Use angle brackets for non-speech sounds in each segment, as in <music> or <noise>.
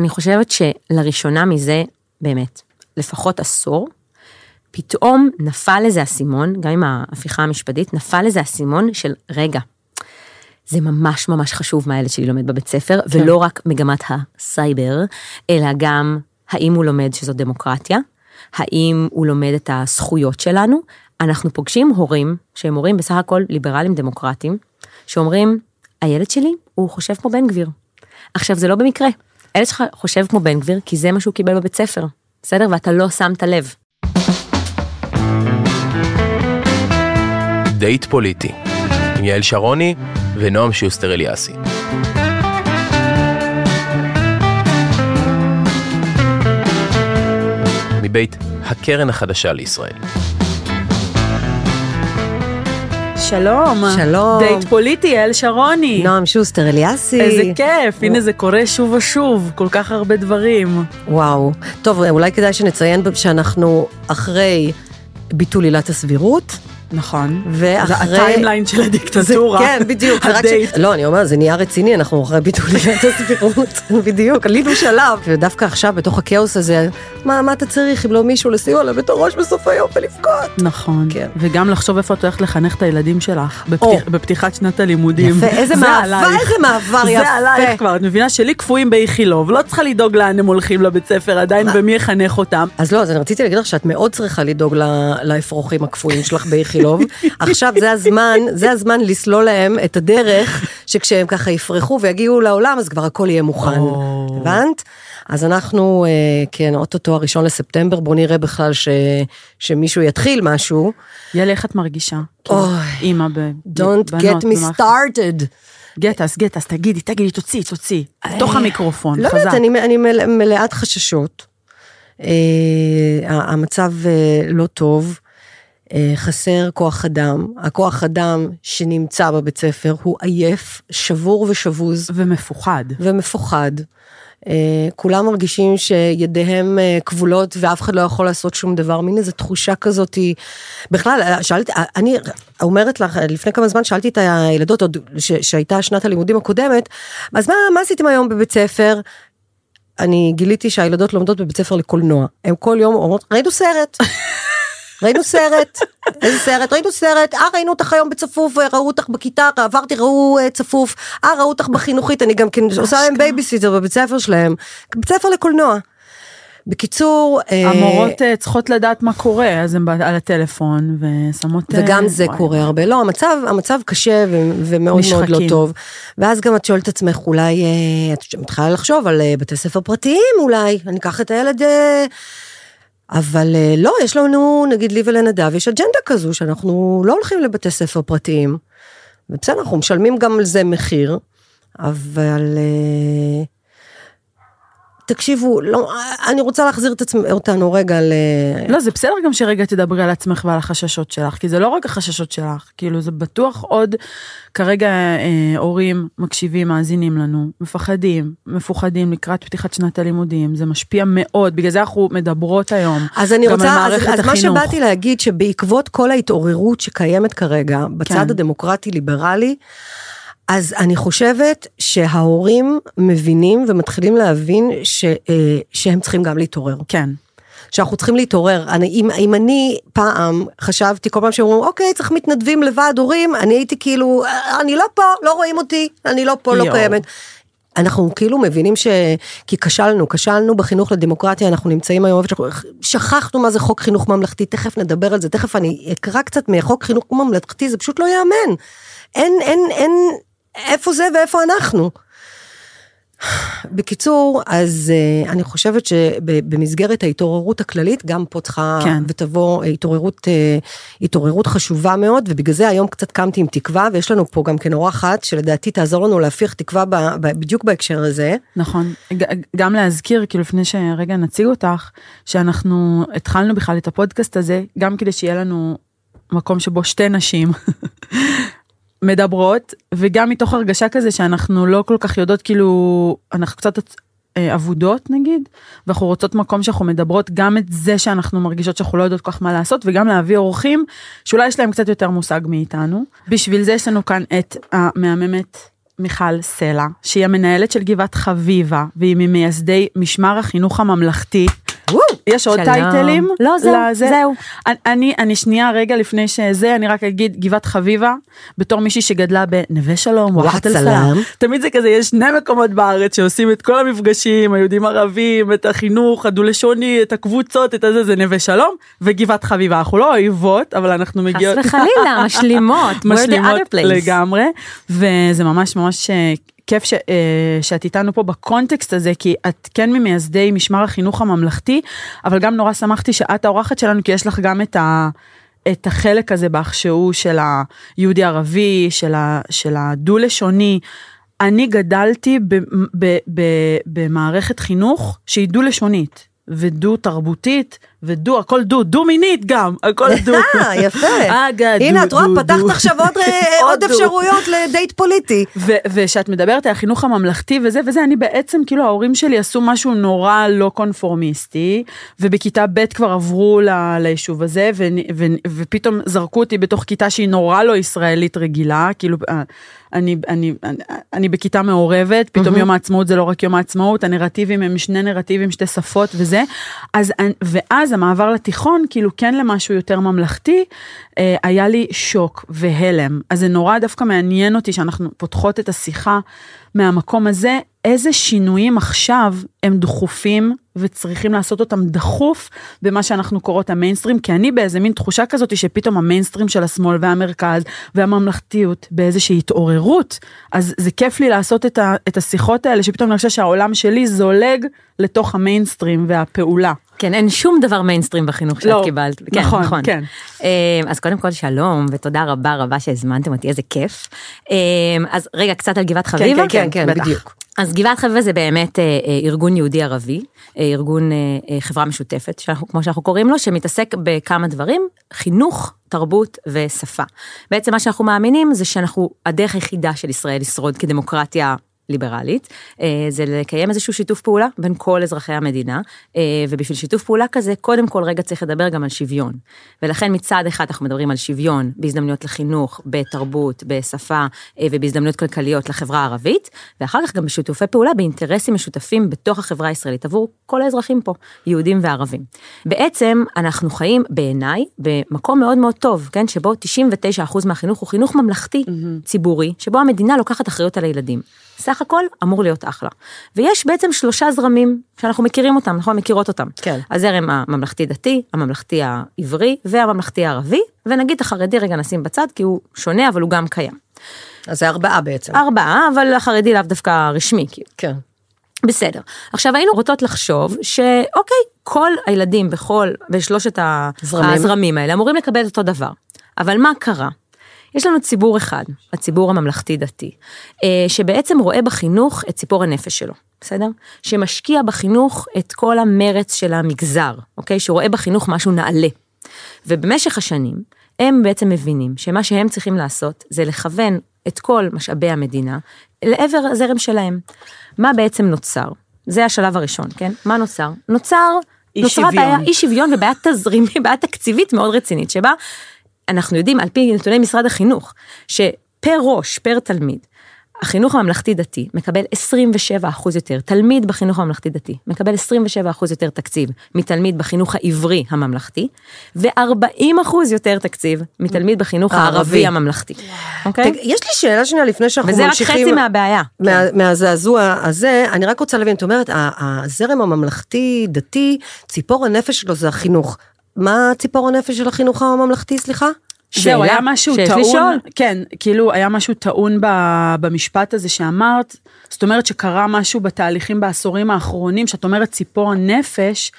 אני חושבת שלראשונה מזה, באמת, לפחות עשור, פתאום נפל לזה אסימון, גם עם ההפיכה המשפטית, נפל לזה אסימון של רגע, זה ממש ממש חשוב מה הילד שלי לומד בבית ספר, כן. ולא רק מגמת הסייבר, אלא גם האם הוא לומד שזו דמוקרטיה, האם הוא לומד את הזכויות שלנו. אנחנו פוגשים הורים, שהם הורים בסך הכל ליברלים דמוקרטיים, שאומרים, הילד שלי, הוא חושב כמו בן גביר. עכשיו, זה לא במקרה. הילד שלך חושב כמו בן גביר, כי זה מה שהוא קיבל בבית ספר, בסדר? ואתה לא שמת לב. דייט פוליטי, עם יעל שרוני ונועם שוסטר אליאסי. מבית הקרן החדשה לישראל. שלום. שלום. דייט פוליטי, אל שרוני. נועם שוסטר אליאסי. איזה כיף, הנה זה קורה שוב ושוב, כל כך הרבה דברים. וואו. טוב, אולי כדאי שנציין שאנחנו אחרי ביטול עילת הסבירות. נכון. ואחרי... זה הטיימליין של הדיקטטורה. זה, כן, בדיוק. הדייט. ש... לא, אני אומרת, זה נהיה רציני, אנחנו אחרי ביטול <laughs> עילת הסבירות. <laughs> בדיוק, עלינו שלב. ודווקא עכשיו, בתוך הכאוס הזה, מה, מה אתה צריך אם לא מישהו לסיוע לה בתור ראש בסוף היום ולבכות? נכון. כן. וגם לחשוב איפה את הולכת לחנך את הילדים שלך, בפתיח, בפתיחת שנת הלימודים. יפה, איזה מעבר, איזה מעבר יפה. זה עלייך כבר, את מבינה שלי קפואים באיכילוב, לא צריכה לדאוג לאן הם הולכים לבית ספר, עדיין במי יחנך אותם. אז לא, אז אני רציתי להגיד לך שאת מאוד צריכה לדאוג לאפרוחים הקפואים שלך באיכילוב. עכשיו זה הזמן, זה הזמן לסלול להם את הדרך, שכשהם ככה יפרחו ויגיעו לעולם, אז כבר הכל יהיה מוכן. הבנת? אז אנחנו, אה, כן, אוטוטו הראשון לספטמבר, בוא נראה בכלל ש, שמישהו יתחיל משהו. יאללה, איך את מרגישה? אוי, אימא בבנות. Don't get me started. גטס, גטס, תגידי, תגידי, תוציאי, תוציאי. לתוך המיקרופון, לא חזק. יודעת, אני, אני מל, מלאת חששות. Uh, המצב לא טוב. אה, חסר כוח אדם, הכוח אדם שנמצא בבית ספר הוא עייף, שבור ושבוז. ומפוחד. ומפוחד. אה, כולם מרגישים שידיהם אה, כבולות ואף אחד לא יכול לעשות שום דבר, מין איזו תחושה כזאת, בכלל, שאלתי, אני אומרת לך, לפני כמה זמן שאלתי את הילדות, עוד שהייתה שנת הלימודים הקודמת, אז מה, מה עשיתם היום בבית ספר? אני גיליתי שהילדות לומדות בבית ספר לקולנוע, הם כל יום אומרות, ראינו סרט. <laughs> ראינו סרט, איזה סרט? ראינו סרט, אה ראינו אותך היום בצפוף, ראו אותך בכיתה, עברתי ראו uh, צפוף, אה ראו אותך בחינוכית, אני גם כן עושה להם בייביסיטר בבית ספר שלהם, בית ספר לקולנוע. בקיצור, אה, המורות אה, צריכות לדעת מה קורה, אז הן על הטלפון ושמות... וגם אה, זה וואי. קורה הרבה, לא, המצב, המצב קשה ו- ומאוד משחקים. מאוד לא טוב. ואז גם את שואלת את עצמך, אולי אה, את מתחילה לחשוב על אה, בתי ספר פרטיים, אולי, אני אקח את הילד... אבל אה, לא, יש לנו, נגיד לי ולנדב, יש אג'נדה כזו שאנחנו לא הולכים לבתי ספר פרטיים. ובסדר, אנחנו משלמים גם על זה מחיר, אבל אה, תקשיבו, לא, אני רוצה להחזיר את עצמי, אותנו רגע ל... לא, זה בסדר גם שרגע תדברי על עצמך ועל החששות שלך, כי זה לא רק החששות שלך, כאילו זה בטוח עוד, כרגע אה, הורים מקשיבים, מאזינים לנו, מפחדים, מפוחדים לקראת פתיחת שנת הלימודים, זה משפיע מאוד, בגלל זה אנחנו מדברות היום, אז אני רוצה, אז, אז מה שבאתי להגיד, שבעקבות כל ההתעוררות שקיימת כרגע, בצד כן. הדמוקרטי-ליברלי, אז אני חושבת שההורים מבינים ומתחילים להבין ש, אה, שהם צריכים גם להתעורר. כן. שאנחנו צריכים להתעורר. אני, אם, אם אני פעם חשבתי, כל פעם שאומרים, אוקיי, צריך מתנדבים לוועד הורים, אני הייתי כאילו, אני לא פה, לא רואים אותי, אני לא פה, לא יו. קיימת. אנחנו כאילו מבינים ש... כי כשלנו, כשלנו בחינוך לדמוקרטיה, אנחנו נמצאים היום, שכחנו מה זה חוק חינוך ממלכתי, תכף נדבר על זה, תכף אני אקרא קצת מחוק חינוך ממלכתי, זה פשוט לא ייאמן. אין, אין, אין, איפה זה ואיפה אנחנו? בקיצור, אז uh, אני חושבת שבמסגרת ההתעוררות הכללית, גם פה צריכה כן. ותבוא התעוררות, uh, התעוררות חשובה מאוד, ובגלל זה היום קצת קמתי עם תקווה, ויש לנו פה גם כן אורחת, שלדעתי תעזור לנו להפיח תקווה ב, ב, בדיוק בהקשר הזה. נכון, גם להזכיר, כאילו לפני שרגע נציג אותך, שאנחנו התחלנו בכלל את הפודקאסט הזה, גם כדי שיהיה לנו מקום שבו שתי נשים מדברות וגם מתוך הרגשה כזה שאנחנו לא כל כך יודעות כאילו אנחנו קצת אה, אבודות נגיד ואנחנו רוצות מקום שאנחנו מדברות גם את זה שאנחנו מרגישות שאנחנו לא יודעות כל כך מה לעשות וגם להביא אורחים שאולי יש להם קצת יותר מושג מאיתנו בשביל זה יש לנו כאן את המהממת מיכל סלע, שהיא המנהלת של גבעת חביבה, והיא ממייסדי משמר החינוך הממלכתי. יש עוד שלום. טייטלים? לא, זהו, לזה? זהו. אני- שנייה רגע לפני שזה, אני רק אגיד גבעת חביבה, בתור מישהי שגדלה בנווה שלום, וואחת אל סלאם. תמיד זה כזה, יש שני מקומות בארץ שעושים את כל המפגשים, היהודים ערבים, את החינוך הדו-לשוני, את הקבוצות, את הזה, זה נווה שלום, וגבעת חביבה. אנחנו לא אויבות, אבל אנחנו חס מגיעות... וחלילה, <laughs> משלימות. משלימות. לגמרי, וזה ממש ממש אה, כיף ש, אה, שאת איתנו פה בקונטקסט הזה, כי את כן ממייסדי משמר החינוך הממלכתי, אבל גם נורא שמחתי שאת האורחת שלנו, כי יש לך גם את ה... את החלק הזה בך שהוא של היהודי ערבי, של, של הדו-לשוני. אני גדלתי ב, ב, ב, במערכת חינוך שהיא דו-לשונית ודו תרבותית ודו, הכל דו, דו מינית גם, הכל דו. אה, יפה. אגה, דו, הנה, את רואה, פתחת. עכשיו עוד, <laughs> אה, עוד. אפשרויות לדייט פוליטי. ו- ושאת מדברת על החינוך הממלכתי וזה וזה, אני בעצם, כאילו ההורים שלי עשו משהו נורא לא קונפורמיסטי, ובכיתה ב' כבר עברו ל- ליישוב הזה, ו- ו- ופתאום זרקו אותי בתוך כיתה שהיא נורא לא ישראלית רגילה, כאילו, אה, אני, אני, אני, אני בכיתה מעורבת, פתאום יום העצמאות זה לא רק יום העצמאות, הנרטיבים הם שני נרטיבים, שתי שפות וזה, אז, ואז המעבר לתיכון, כאילו כן למשהו יותר ממלכתי, אה, היה לי שוק והלם. אז זה נורא דווקא מעניין אותי שאנחנו פותחות את השיחה מהמקום הזה, איזה שינויים עכשיו הם דחופים וצריכים לעשות אותם דחוף במה שאנחנו קוראות המיינסטרים, כי אני באיזה מין תחושה כזאת שפתאום המיינסטרים של השמאל והמרכז והממלכתיות באיזושהי התעוררות, אז זה כיף לי לעשות את, ה, את השיחות האלה, שפתאום אני חושבת שהעולם שלי זולג לתוך המיינסטרים והפעולה. כן, אין שום דבר מיינסטרים בחינוך שאת לא, קיבלת. כן, נכון, כן. אה, אז קודם כל שלום, ותודה רבה רבה שהזמנתם אותי, איזה כיף. אה, אז רגע, קצת על גבעת חביבה. כן, כן, בטח. בדיוק. אז גבעת חביבה זה באמת אה, אה, ארגון יהודי ערבי, אה, ארגון חברה משותפת, שאנחנו, כמו שאנחנו קוראים לו, שמתעסק בכמה דברים, חינוך, תרבות ושפה. בעצם מה שאנחנו מאמינים זה שאנחנו, הדרך היחידה של ישראל לשרוד כדמוקרטיה ליברלית, אה, זה לקיים איזשהו שיתוף פעולה בין כל אזרחי המדינה, אה, ובשביל שיתוף פעולה כזה, קודם כל רגע צריך לדבר גם על שוויון. ולכן מצד אחד אנחנו מדברים על שוויון בהזדמנויות לחינוך, בתרבות, בשפה אה, ובהזדמנויות כלכליות לחברה הערבית, ואחר כך גם בשיתופי פעולה באינטרסים משותפים בתוך החברה הישראלית עבור כל האזרחים פה, יהודים וערבים. בעצם אנחנו חיים בעיניי במקום מאוד מאוד טוב, כן, שבו 99% מהחינוך הוא חינוך ממלכתי, ציבורי, שבו המדינה לוקחת אחריות על הילדים. סך הכל אמור להיות אחלה. ויש בעצם שלושה זרמים שאנחנו מכירים אותם, נכון? מכירות אותם. כן. הזרם הממלכתי-דתי, הממלכתי העברי והממלכתי הערבי, ונגיד החרדי רגע נשים בצד, כי הוא שונה, אבל הוא גם קיים. אז זה ארבעה בעצם. ארבעה, אבל החרדי לאו דווקא רשמי, כאילו. כן. בסדר. עכשיו היינו רוצות לחשוב שאוקיי, כל הילדים בכל, בשלושת ה- זרמים. הזרמים האלה אמורים לקבל אותו דבר. אבל מה קרה? יש לנו ציבור אחד, הציבור הממלכתי-דתי, אה, שבעצם רואה בחינוך את ציפור הנפש שלו, בסדר? שמשקיע בחינוך את כל המרץ של המגזר, אוקיי? שרואה בחינוך משהו נעלה. ובמשך השנים, הם בעצם מבינים שמה שהם צריכים לעשות זה לכוון את כל משאבי המדינה לעבר הזרם שלהם. מה בעצם נוצר? זה השלב הראשון, כן? מה נוצר? נוצר, אי נוצרה שוויון. בעיה, אי שוויון ובעיה תזרימית, בעיה תקציבית מאוד רצינית, שבה אנחנו יודעים על פי נתוני משרד החינוך, שפר ראש, פר תלמיד, החינוך הממלכתי דתי מקבל 27% יותר, תלמיד בחינוך הממלכתי דתי מקבל 27% יותר תקציב מתלמיד בחינוך העברי הממלכתי, ו-40% יותר תקציב מתלמיד בחינוך הערבי. הערבי הממלכתי. אוקיי? תג- יש לי שאלה שנייה לפני שאנחנו וזה רק ממשיכים. חצי מהבעיה. מה- מהזעזוע הזה, אני רק רוצה להבין, את אומרת, הזרם הממלכתי-דתי, ציפור הנפש שלו זה החינוך. מה ציפור הנפש של החינוך הממלכתי, סליחה? זהו, היה משהו שיש טעון, לשאול. כן, כאילו היה משהו טעון ב- במשפט הזה שאמרת, זאת אומרת שקרה משהו בתהליכים בעשורים האחרונים, שאת אומרת ציפור הנפש,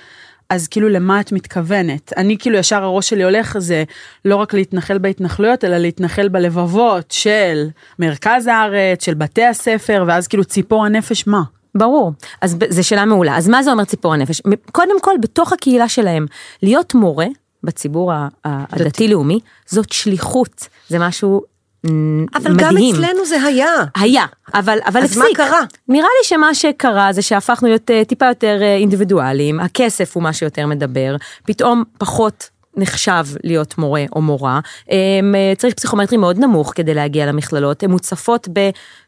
אז כאילו למה את מתכוונת? אני כאילו ישר הראש שלי הולך זה לא רק להתנחל בהתנחלויות, אלא להתנחל בלבבות של מרכז הארץ, של בתי הספר, ואז כאילו ציפור הנפש מה? ברור, אז ב- זו שאלה מעולה. אז מה זה אומר ציפור הנפש? קודם כל, בתוך הקהילה שלהם, להיות מורה בציבור הדתי-לאומי, זאת שליחות, זה משהו אבל מדהים. גם אצלנו זה היה. היה, אבל, אבל אז מה הפסיק. קרה? נראה לי שמה שקרה זה שהפכנו להיות אה, טיפה יותר אה, אינדיבידואליים, הכסף הוא מה שיותר מדבר, פתאום פחות נחשב להיות מורה או מורה, הם, אה, צריך פסיכומטרי מאוד נמוך כדי להגיע למכללות, הן מוצפות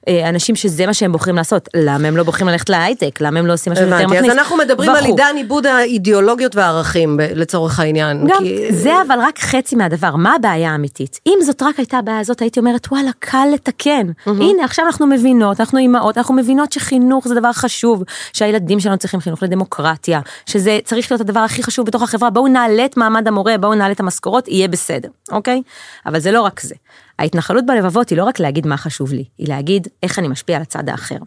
באנשים שזה מה שהם בוחרים לעשות, למה הם לא בוחרים ללכת להייטק, למה הם לא עושים משהו יותר מכניס, אז אנחנו מדברים על. עידן עיבוד האידיאולוגיות והערכים לצורך העניין. גם זה אבל רק חצי מהדבר, מה הבעיה האמיתית? אם זאת רק הייתה הבעיה הזאת, הייתי אומרת, וואלה, קל לתקן. הנה, עכשיו אנחנו מבינות, אנחנו אימהות, אנחנו מבינות שחינוך זה דבר חשוב, שהילדים שלנו צריכים חינוך לדמוקרטיה, שזה צריך להיות הדבר הכי חשוב בתוך החברה, בואו נעלה את מעמד המורה, בואו נעלה את המשכורות, יהיה בסדר, אוקיי? אבל זה לא רק זה. ההתנחלות בלבבות היא לא רק להגיד מה חשוב לי, היא להגיד איך אני משפיע על הצד האחר.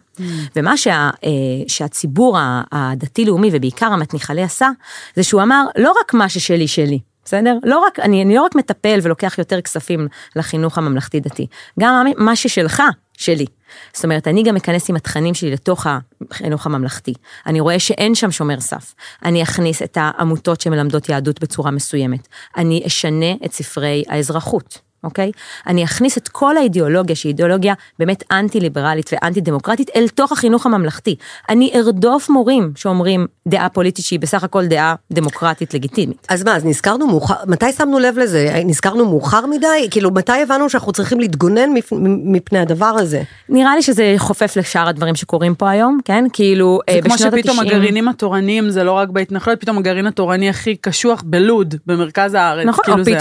ומה שה, אה, שהציבור הדתי-לאומי ובעיקר המתניחלי עשה, זה שהוא אמר, לא רק מה ששלי שלי, בסדר? לא רק, אני, אני לא רק מטפל ולוקח יותר כספים לחינוך הממלכתי-דתי, גם מה- מה ששלך, שלי. זאת אומרת, אני גם אכנס עם התכנים שלי לתוך החינוך הממלכתי. אני רואה שאין שם שומר סף. אני אכניס את העמותות שמלמדות יהדות בצורה מסוימת. אני אשנה את ספרי האזרחות. אוקיי? אני אכניס את כל האידיאולוגיה, שהיא אידיאולוגיה באמת אנטי-ליברלית ואנטי-דמוקרטית, אל תוך החינוך הממלכתי. אני ארדוף מורים שאומרים דעה פוליטית שהיא בסך הכל דעה דמוקרטית לגיטימית. אז מה, אז נזכרנו מאוחר, מתי שמנו לב לזה? נזכרנו מאוחר מדי? כאילו, מתי הבנו שאנחנו צריכים להתגונן מפ- מפני הדבר הזה? נראה לי שזה חופף לשאר הדברים שקורים פה היום, כן? כאילו, זה אה, כמו בשנות שפתאום ה-90... הגרעינים התורניים זה לא רק בהתנחלות, פתאום הגרעין התורני הכי קשוח בלוד, במרכז הארץ. נכון, כאילו או זה-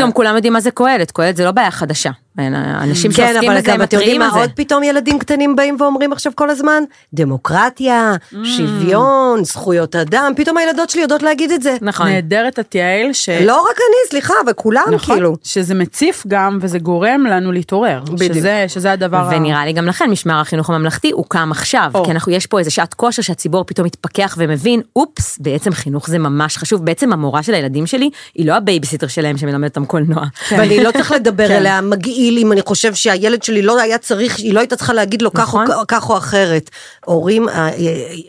כולם אנשים כן, שעוסקים אבל בזה, הם גם אתם יודעים מתריעים מה על זה. עוד פתאום ילדים קטנים באים ואומרים עכשיו כל הזמן? דמוקרטיה, שוויון, זכויות אדם, פתאום הילדות שלי יודעות להגיד את זה. נכון. נהדרת את יעל, ש... לא רק אני, סליחה, וכולם נכון, כאילו. שזה מציף גם וזה גורם לנו להתעורר. בדיוק. שזה, שזה הדבר ה... ונראה לי גם לכן משמר החינוך הממלכתי הוא קם עכשיו, או. כי אנחנו, יש פה איזה שעת כושר שהציבור פתאום מתפכח ומבין, אופס, בעצם חינוך זה ממש חשוב, בעצם המורה של הילדים שלי היא לא הבייביסיטר שלהם שמלמד אותם קולנוע. ואני לא צריך לדבר <laughs> כן. אליה מגעיל אם אני חושב שהילד שלי לא היה צריך, היא לא הייתה צריכה להגיד לו כך או- נכון. כך או אחרת. הורים,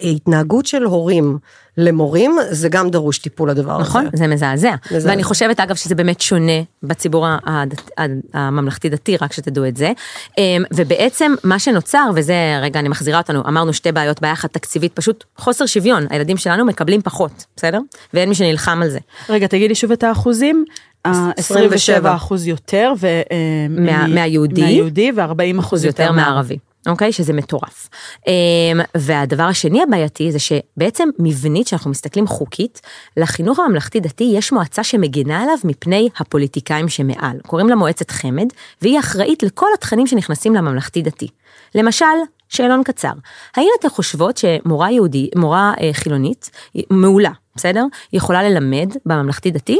ההתנהגות של הורים למורים זה גם דרוש טיפול הדבר הזה. נכון, זה מזעזע. מזעזע. ואני חושבת אגב שזה באמת שונה בציבור הדת- ה- הממלכתי דתי, רק שתדעו את זה. אמ, ובעצם מה שנוצר, וזה, רגע אני מחזירה אותנו, אמרנו שתי בעיות, בעיה אחת תקציבית, פשוט חוסר שוויון, הילדים שלנו מקבלים פחות, בסדר? ואין מי שנלחם על זה. רגע, תגידי שוב את האחוזים. ה- 27 אחוז יותר, ו... אה, מה- מ- מהיהודי. מהיהודי, ו-40 אחוז יותר יותר מהערבי. אוקיי? שזה מטורף. אמ, והדבר השני הבעייתי זה שבעצם מבנית, שאנחנו מסתכלים חוקית, לחינוך הממלכתי דתי יש מועצה שמגינה עליו מפני הפוליטיקאים שמעל. קוראים לה מועצת חמד, והיא אחראית לכל התכנים שנכנסים לממלכתי דתי. למשל, שאלון קצר, האם אתן חושבות שמורה יהודי, מורה אה, חילונית, מעולה, בסדר? יכולה ללמד בממלכתי דתי?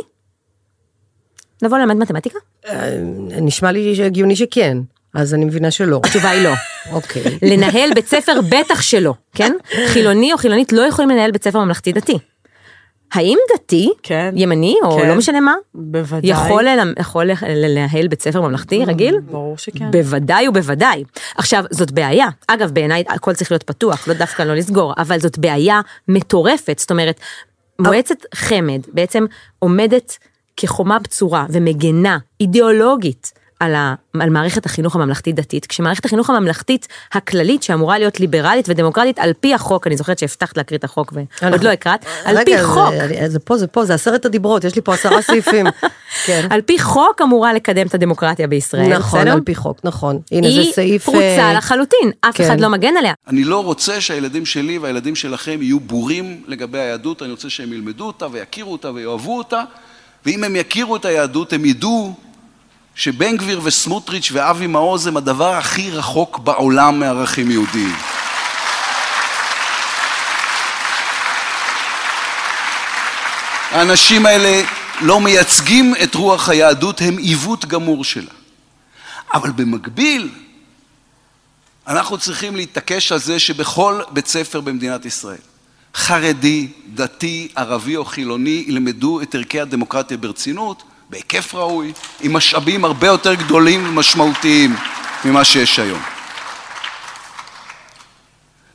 לבוא ללמד מתמטיקה? אה, נשמע לי הגיוני שכן, אז אני מבינה שלא. התשובה היא לא. אוקיי. לנהל בית ספר בטח שלא, כן? <laughs> חילוני או חילונית לא יכולים לנהל בית ספר ממלכתי דתי. האם דתי, כן. ימני או כן. לא משנה מה, בוודאי. יכול, ללמ- יכול לנהל בית ספר ממלכתי רגיל? ברור שכן. בוודאי ובוודאי. עכשיו, זאת בעיה. אגב, בעיניי הכל צריך להיות פתוח, לא דווקא לא לסגור, אבל זאת בעיה מטורפת. זאת אומרת, מועצת חמד בעצם עומדת כחומה בצורה ומגנה אידיאולוגית על, ה, על מערכת החינוך הממלכתית-דתית, כשמערכת החינוך הממלכתית הכללית, שאמורה להיות ליברלית ודמוקרטית על פי החוק, אני זוכרת שהבטחת להקריא את החוק ועוד אנחנו- לא הקראת, על פי זה- חוק. זה פה, זה פה, זה עשרת הדיברות, יש לי פה עשרה <laughs> סעיפים. כן. על פי חוק אמורה לקדם את הדמוקרטיה בישראל, נכון, בסדר? על פי חוק, נכון. הנה, זה היא סעיף... פרוצה אה, לחלוטין, אף כן. אחד לא מגן עליה. אני לא רוצה שהילדים שלי והילדים שלכם יהיו בורים לגבי היהדות, אני רוצה שהם ילמדו אותה ויכירו אותה ויאהבו אותה, ואם הם יכירו את היהדות, הם ידעו שבן גביר וסמוטריץ' ואבי מעוז הם הדבר הכי רחוק בעולם מערכים יהודיים. האנשים האלה לא מייצגים את רוח היהדות, הם עיוות גמור שלה. אבל במקביל, אנחנו צריכים להתעקש על זה שבכל בית ספר במדינת ישראל, חרדי, דתי, ערבי או חילוני, ילמדו את ערכי הדמוקרטיה ברצינות, בהיקף ראוי, עם משאבים הרבה יותר גדולים ומשמעותיים ממה שיש היום.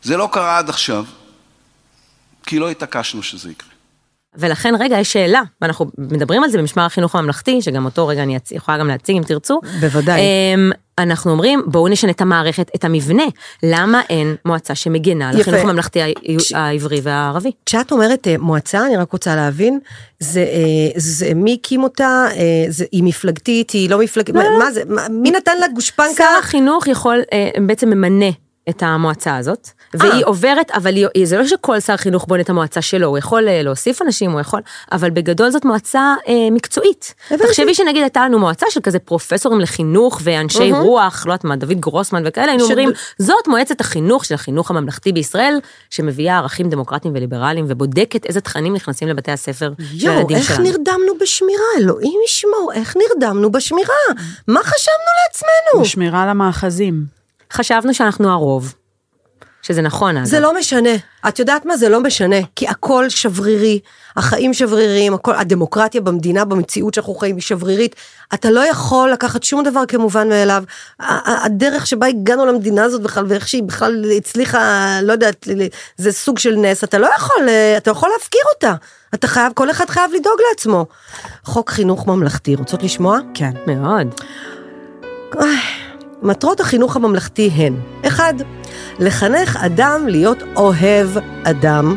זה לא קרה עד עכשיו, כי לא התעקשנו שזה יקרה. ולכן רגע יש שאלה, ואנחנו מדברים על זה במשמר החינוך הממלכתי, שגם אותו רגע אני יכולה גם להציג אם תרצו. בוודאי. אמ, אנחנו אומרים בואו נשנה את המערכת, את המבנה, למה אין מועצה שמגנה על. החינוך הממלכתי כש- העברי והערבי? כשאת אומרת אה, מועצה, אני רק רוצה להבין, זה, אה, זה מי הקים אותה, אה, זה, היא מפלגתית, היא לא מפלגתית, מה, מה זה, מה, מי נתן לה גושפנקה? שר החינוך יכול, בעצם ממנה את המועצה הזאת, והיא אה. עוברת, אבל היא, זה לא שכל שר חינוך בונה את המועצה שלו, הוא יכול אה, להוסיף אנשים, הוא יכול, אבל בגדול זאת מועצה אה, מקצועית. הבנתי. תחשבי שנגיד הייתה לנו מועצה של כזה פרופסורים לחינוך ואנשי רוח, לא יודעת מה, דוד גרוסמן וכאלה, היינו ש- אומרים, זאת מועצת החינוך של החינוך הממלכתי בישראל, שמביאה ערכים דמוקרטיים וליברליים, ובודקת איזה תכנים נכנסים לבתי הספר של יואו, הילדים איך שלנו. נרדמנו בשמירה, אלוהים ישמור, איך נרדמנו בשמירה? מה חשבנו לעצמנו? בשמירה על המאחזים. חשבנו שאנחנו הרוב. שזה נכון, אגב. זה לא משנה. את יודעת מה? זה לא משנה. כי הכל שברירי, החיים שבריריים, הכל, הדמוקרטיה במדינה, במציאות שאנחנו חיים היא שברירית. אתה לא יכול לקחת שום דבר כמובן מאליו. הדרך שבה הגענו למדינה הזאת בכלל, ואיך שהיא בכלל הצליחה, לא יודעת, זה סוג של נס. אתה לא יכול, אה, אתה יכול להפקיר אותה. אתה חייב, כל אחד חייב לדאוג לעצמו. חוק חינוך ממלכתי, רוצות לשמוע? כן. מאוד. איי, מטרות החינוך הממלכתי הן, אחד, לחנך אדם להיות אוהב אדם,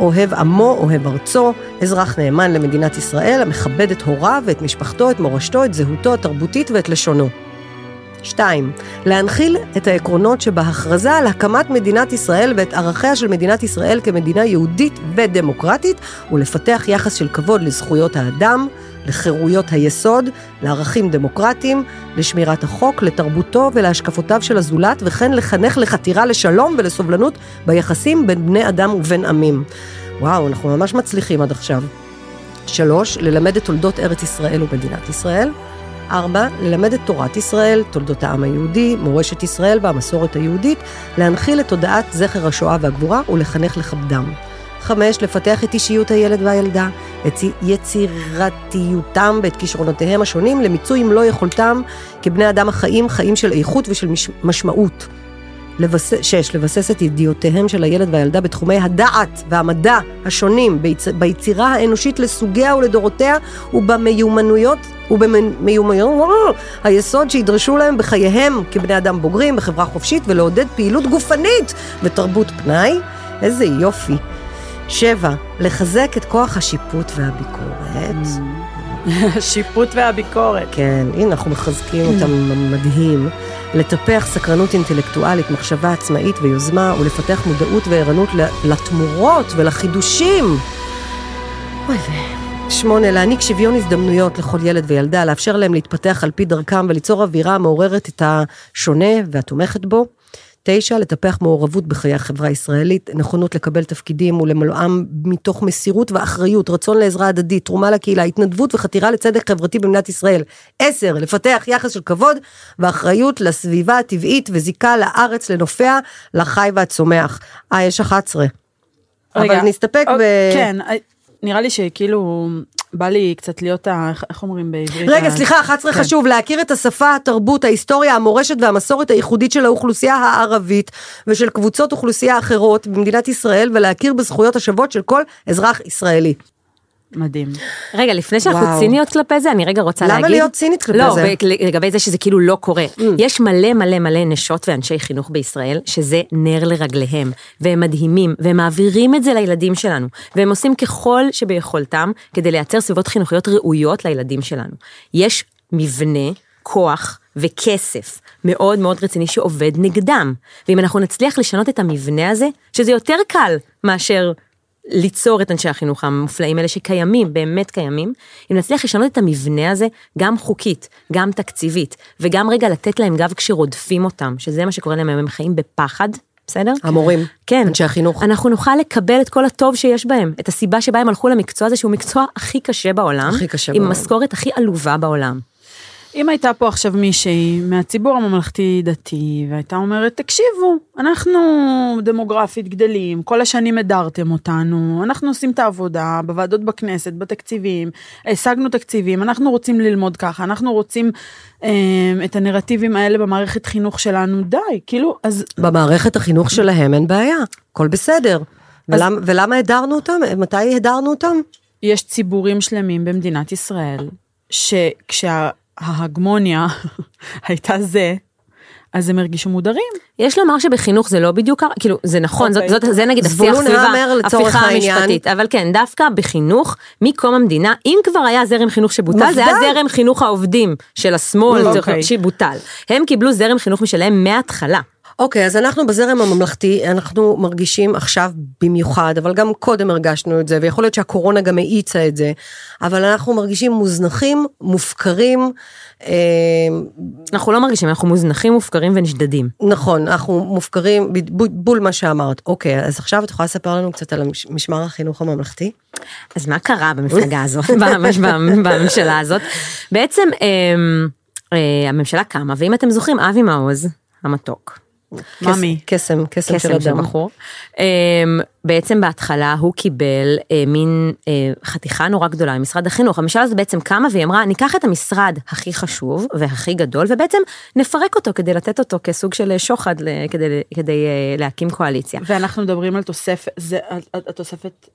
אוהב עמו, אוהב ארצו, אזרח נאמן למדינת ישראל, המכבד את הוריו ואת משפחתו, את מורשתו, את זהותו התרבותית ואת לשונו. שתיים, להנחיל את העקרונות שבהכרזה על הקמת מדינת ישראל ואת ערכיה של מדינת ישראל כמדינה יהודית ודמוקרטית, ולפתח יחס של כבוד לזכויות האדם, לחירויות היסוד, לערכים דמוקרטיים, לשמירת החוק, לתרבותו ולהשקפותיו של הזולת, וכן לחנך לחתירה לשלום ולסובלנות ביחסים בין בני אדם ובין עמים. וואו, אנחנו ממש מצליחים עד עכשיו. שלוש, ללמד את תולדות ארץ ישראל ומדינת ישראל. ארבע, ללמד את תורת ישראל, תולדות העם היהודי, מורשת ישראל והמסורת היהודית, להנחיל את תודעת זכר השואה והגבורה ולחנך לכבדם. חמש, לפתח את אישיות הילד והילדה, את יצירתיותם ואת כישרונותיהם השונים למיצוי מלוא יכולתם כבני אדם החיים, חיים של איכות ושל מש- משמעות. לבס... שש, לבסס את ידיעותיהם של הילד והילדה בתחומי הדעת והמדע השונים, ביצ... ביצירה האנושית לסוגיה ולדורותיה ובמיומנויות ובמיומנויות היסוד שידרשו להם בחייהם כבני אדם בוגרים, בחברה חופשית, ולעודד פעילות גופנית ותרבות פנאי. איזה יופי. שבע, לחזק את כוח השיפוט והביקורת. Mm. <laughs> השיפוט והביקורת. כן, הנה, אנחנו מחזקים אותם mm. מדהים. לטפח סקרנות אינטלקטואלית, מחשבה עצמאית ויוזמה, ולפתח מודעות וערנות לתמורות ולחידושים. אוי ואבוי. 8, להעניק שוויון הזדמנויות לכל ילד וילדה, לאפשר להם להתפתח על פי דרכם וליצור אווירה המעוררת את השונה והתומכת בו. 9. לטפח מעורבות בחיי החברה הישראלית, נכונות לקבל תפקידים ולמלואם מתוך מסירות ואחריות, רצון לעזרה הדדית, תרומה לקהילה, התנדבות וחתירה לצדק חברתי במדינת ישראל. 10. לפתח יחס של כבוד ואחריות לסביבה הטבעית וזיקה לארץ, לנופיה, לחי והצומח. אה, יש 11. רגע, אבל נסתפק אוקיי, ב... כן, אה, נראה לי שכאילו, בא לי קצת להיות, ה- איך- אומרים בעברית? רגע, ה- סליחה, 11 כן. חשוב, להכיר את השפה, התרבות, ההיסטוריה, המורשת והמסורת הייחודית של האוכלוסייה הערבית ושל קבוצות אוכלוסייה אחרות במדינת ישראל ולהכיר בזכויות השוות של כל אזרח ישראלי. מדהים. רגע, לפני שאנחנו וואו. ציניות כלפי זה, אני רגע רוצה למה להגיד... להיות צינית כלפי לא, זה? Mm. ב- לגבי זה שזה כאילו לא קורה. יש מלא מלא מלא נשות ואנשי חינוך בישראל, שזה נר לרגליהם, והם מדהימים, והם מעבירים את זה לילדים שלנו, והם עושים ככל שביכולתם כדי לייצר סביבות חינוכיות ראויות לילדים שלנו. יש מבנה, כוח וכסף מאוד מאוד רציני שעובד נגדם. ואם אנחנו נצליח לשנות את המבנה הזה, שזה יותר קל מאשר ליצור את אנשי החינוך המופלאים האלה שקיימים, באמת קיימים, אם נצליח לשנות את המבנה הזה, גם חוקית, גם תקציבית, וגם רגע לתת להם גב כשרודפים אותם, שזה מה שקורה להם היום, הם חיים בפחד, בסדר? המורים, כן. אנשי החינוך. אנחנו נוכל לקבל את כל הטוב שיש בהם, את הסיבה שבה הם הלכו למקצוע הזה שהוא מקצוע הכי קשה בעולם, הכי קשה עם בעולם. המשכורת הכי עלובה בעולם. אם הייתה פה עכשיו מישהי מהציבור הממלכתי דתי והייתה אומרת תקשיבו אנחנו דמוגרפית גדלים כל השנים הדרתם אותנו אנחנו עושים את העבודה בוועדות בכנסת בתקציבים השגנו תקציבים אנחנו רוצים ללמוד ככה אנחנו רוצים אה, את הנרטיבים האלה במערכת חינוך שלנו די כאילו אז במערכת החינוך שלהם אין בעיה, הכל בסדר. ולמה, ולמה הדרנו אותם? מתי הדרנו אותם? יש ציבורים שלמים במדינת ישראל, שכשההגמוניה <laughs> הייתה זה, אז הם הרגישו מודרים. יש לומר שבחינוך זה לא בדיוק, כאילו זה נכון, זאת, אוקיי. זאת, זה נגיד השיח זבולון סביב ההפיכה העניין. המשפטית, אבל כן, דווקא בחינוך, מקום המדינה, אם כבר היה זרם חינוך שבוטל, זה היה מפד"ל. זרם חינוך העובדים של השמאל, אוקיי. שבוטל. הם קיבלו זרם חינוך משלהם מההתחלה. אוקיי, אז אנחנו בזרם הממלכתי, אנחנו מרגישים עכשיו במיוחד, אבל גם קודם הרגשנו את זה, ויכול להיות שהקורונה גם האיצה את זה, אבל אנחנו מרגישים מוזנחים, מופקרים, אה, אנחנו לא מרגישים, אנחנו מוזנחים, מופקרים ונשדדים. נכון, אנחנו מופקרים, בול, מה שאמרת. אוקיי, אז עכשיו את יכולה לספר לנו קצת על משמר החינוך הממלכתי? אז מה קרה במפלגה הזאת, <laughs> ממש במ- בממשלה הזאת? בעצם אמ, אה, הממשלה קמה, ואם אתם זוכרים, אבי מעוז, המתוק, ממי. קסם, קסם של קסם של אדם. בחור. אמ, בעצם בהתחלה הוא קיבל אה, מין אה, חתיכה נורא גדולה ממשרד החינוך. הממשלה הזאת בעצם קמה והיא אמרה, ניקח את המשרד הכי חשוב והכי גדול, ובעצם נפרק אותו כדי לתת אותו כסוג של שוחד ל- כדי, כדי אה, להקים קואליציה. ואנחנו מדברים על תוספת, זה התוספת,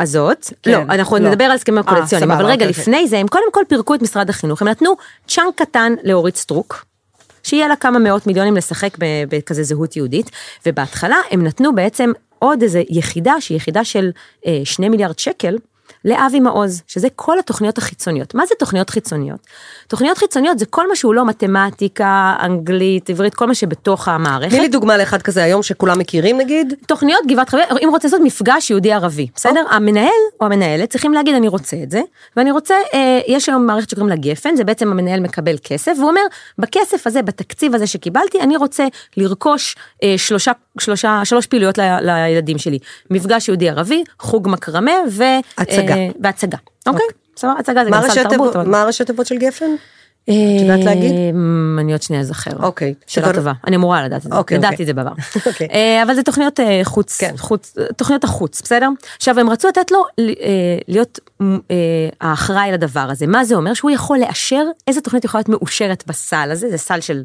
הזאת, כן, לא, אנחנו לא. נדבר על הסכמים הקואליציוניים, אבל רגע, אוקיי, לפני זה, הם קודם כל פירקו את משרד החינוך, הם נתנו chunk קטן לאורית סטרוק, שיהיה לה כמה מאות מיליונים לשחק בכזה זהות יהודית, ובהתחלה הם נתנו בעצם עוד איזה יחידה, שהיא יחידה של אה, שני מיליארד שקל, לאבי מעוז, שזה כל התוכניות החיצוניות. מה זה תוכניות חיצוניות? תוכניות חיצוניות זה כל מה שהוא לא מתמטיקה, אנגלית, עברית, כל מה שבתוך המערכת. תני לי דוגמה לאחד כזה היום שכולם מכירים נגיד. תוכניות גבעת חביבה, אם רוצה לעשות מפגש יהודי ערבי, בסדר? המנהל או המנהלת צריכים להגיד אני רוצה את זה, ואני רוצה, אה, יש היום מערכת שקוראים לה גפן, זה בעצם המנהל מקבל כסף, והוא אומר, בכסף הזה, בתקציב הזה שקיבלתי, אני רוצה לרכוש אה, שלושה, שלושה, שלוש פעילויות ל, לילדים שלי, מפגש יהודי ערבי, חוג מקרמה ו... הצגה. אה, והצגה, אוקיי? בסדר, הצגה זה גם סל תרבות. מה ראשי תיבות של גפן? אה, יודעת להגיד? אני עוד שנייה אזכר. אוקיי. שאלה. טובה, אני אמורה לדעת את זה, אוקיי, ידעתי אוקיי. את זה בעבר. <laughs> אוקיי. אה, אבל זה תוכניות אה, חוץ, כן. חוץ, תוכניות החוץ, בסדר? עכשיו הם רצו לתת לו להיות האחראי לדבר הזה, מה זה אומר? שהוא יכול לאשר איזה תוכנית יכולה להיות מאושרת בסל הזה, זה סל של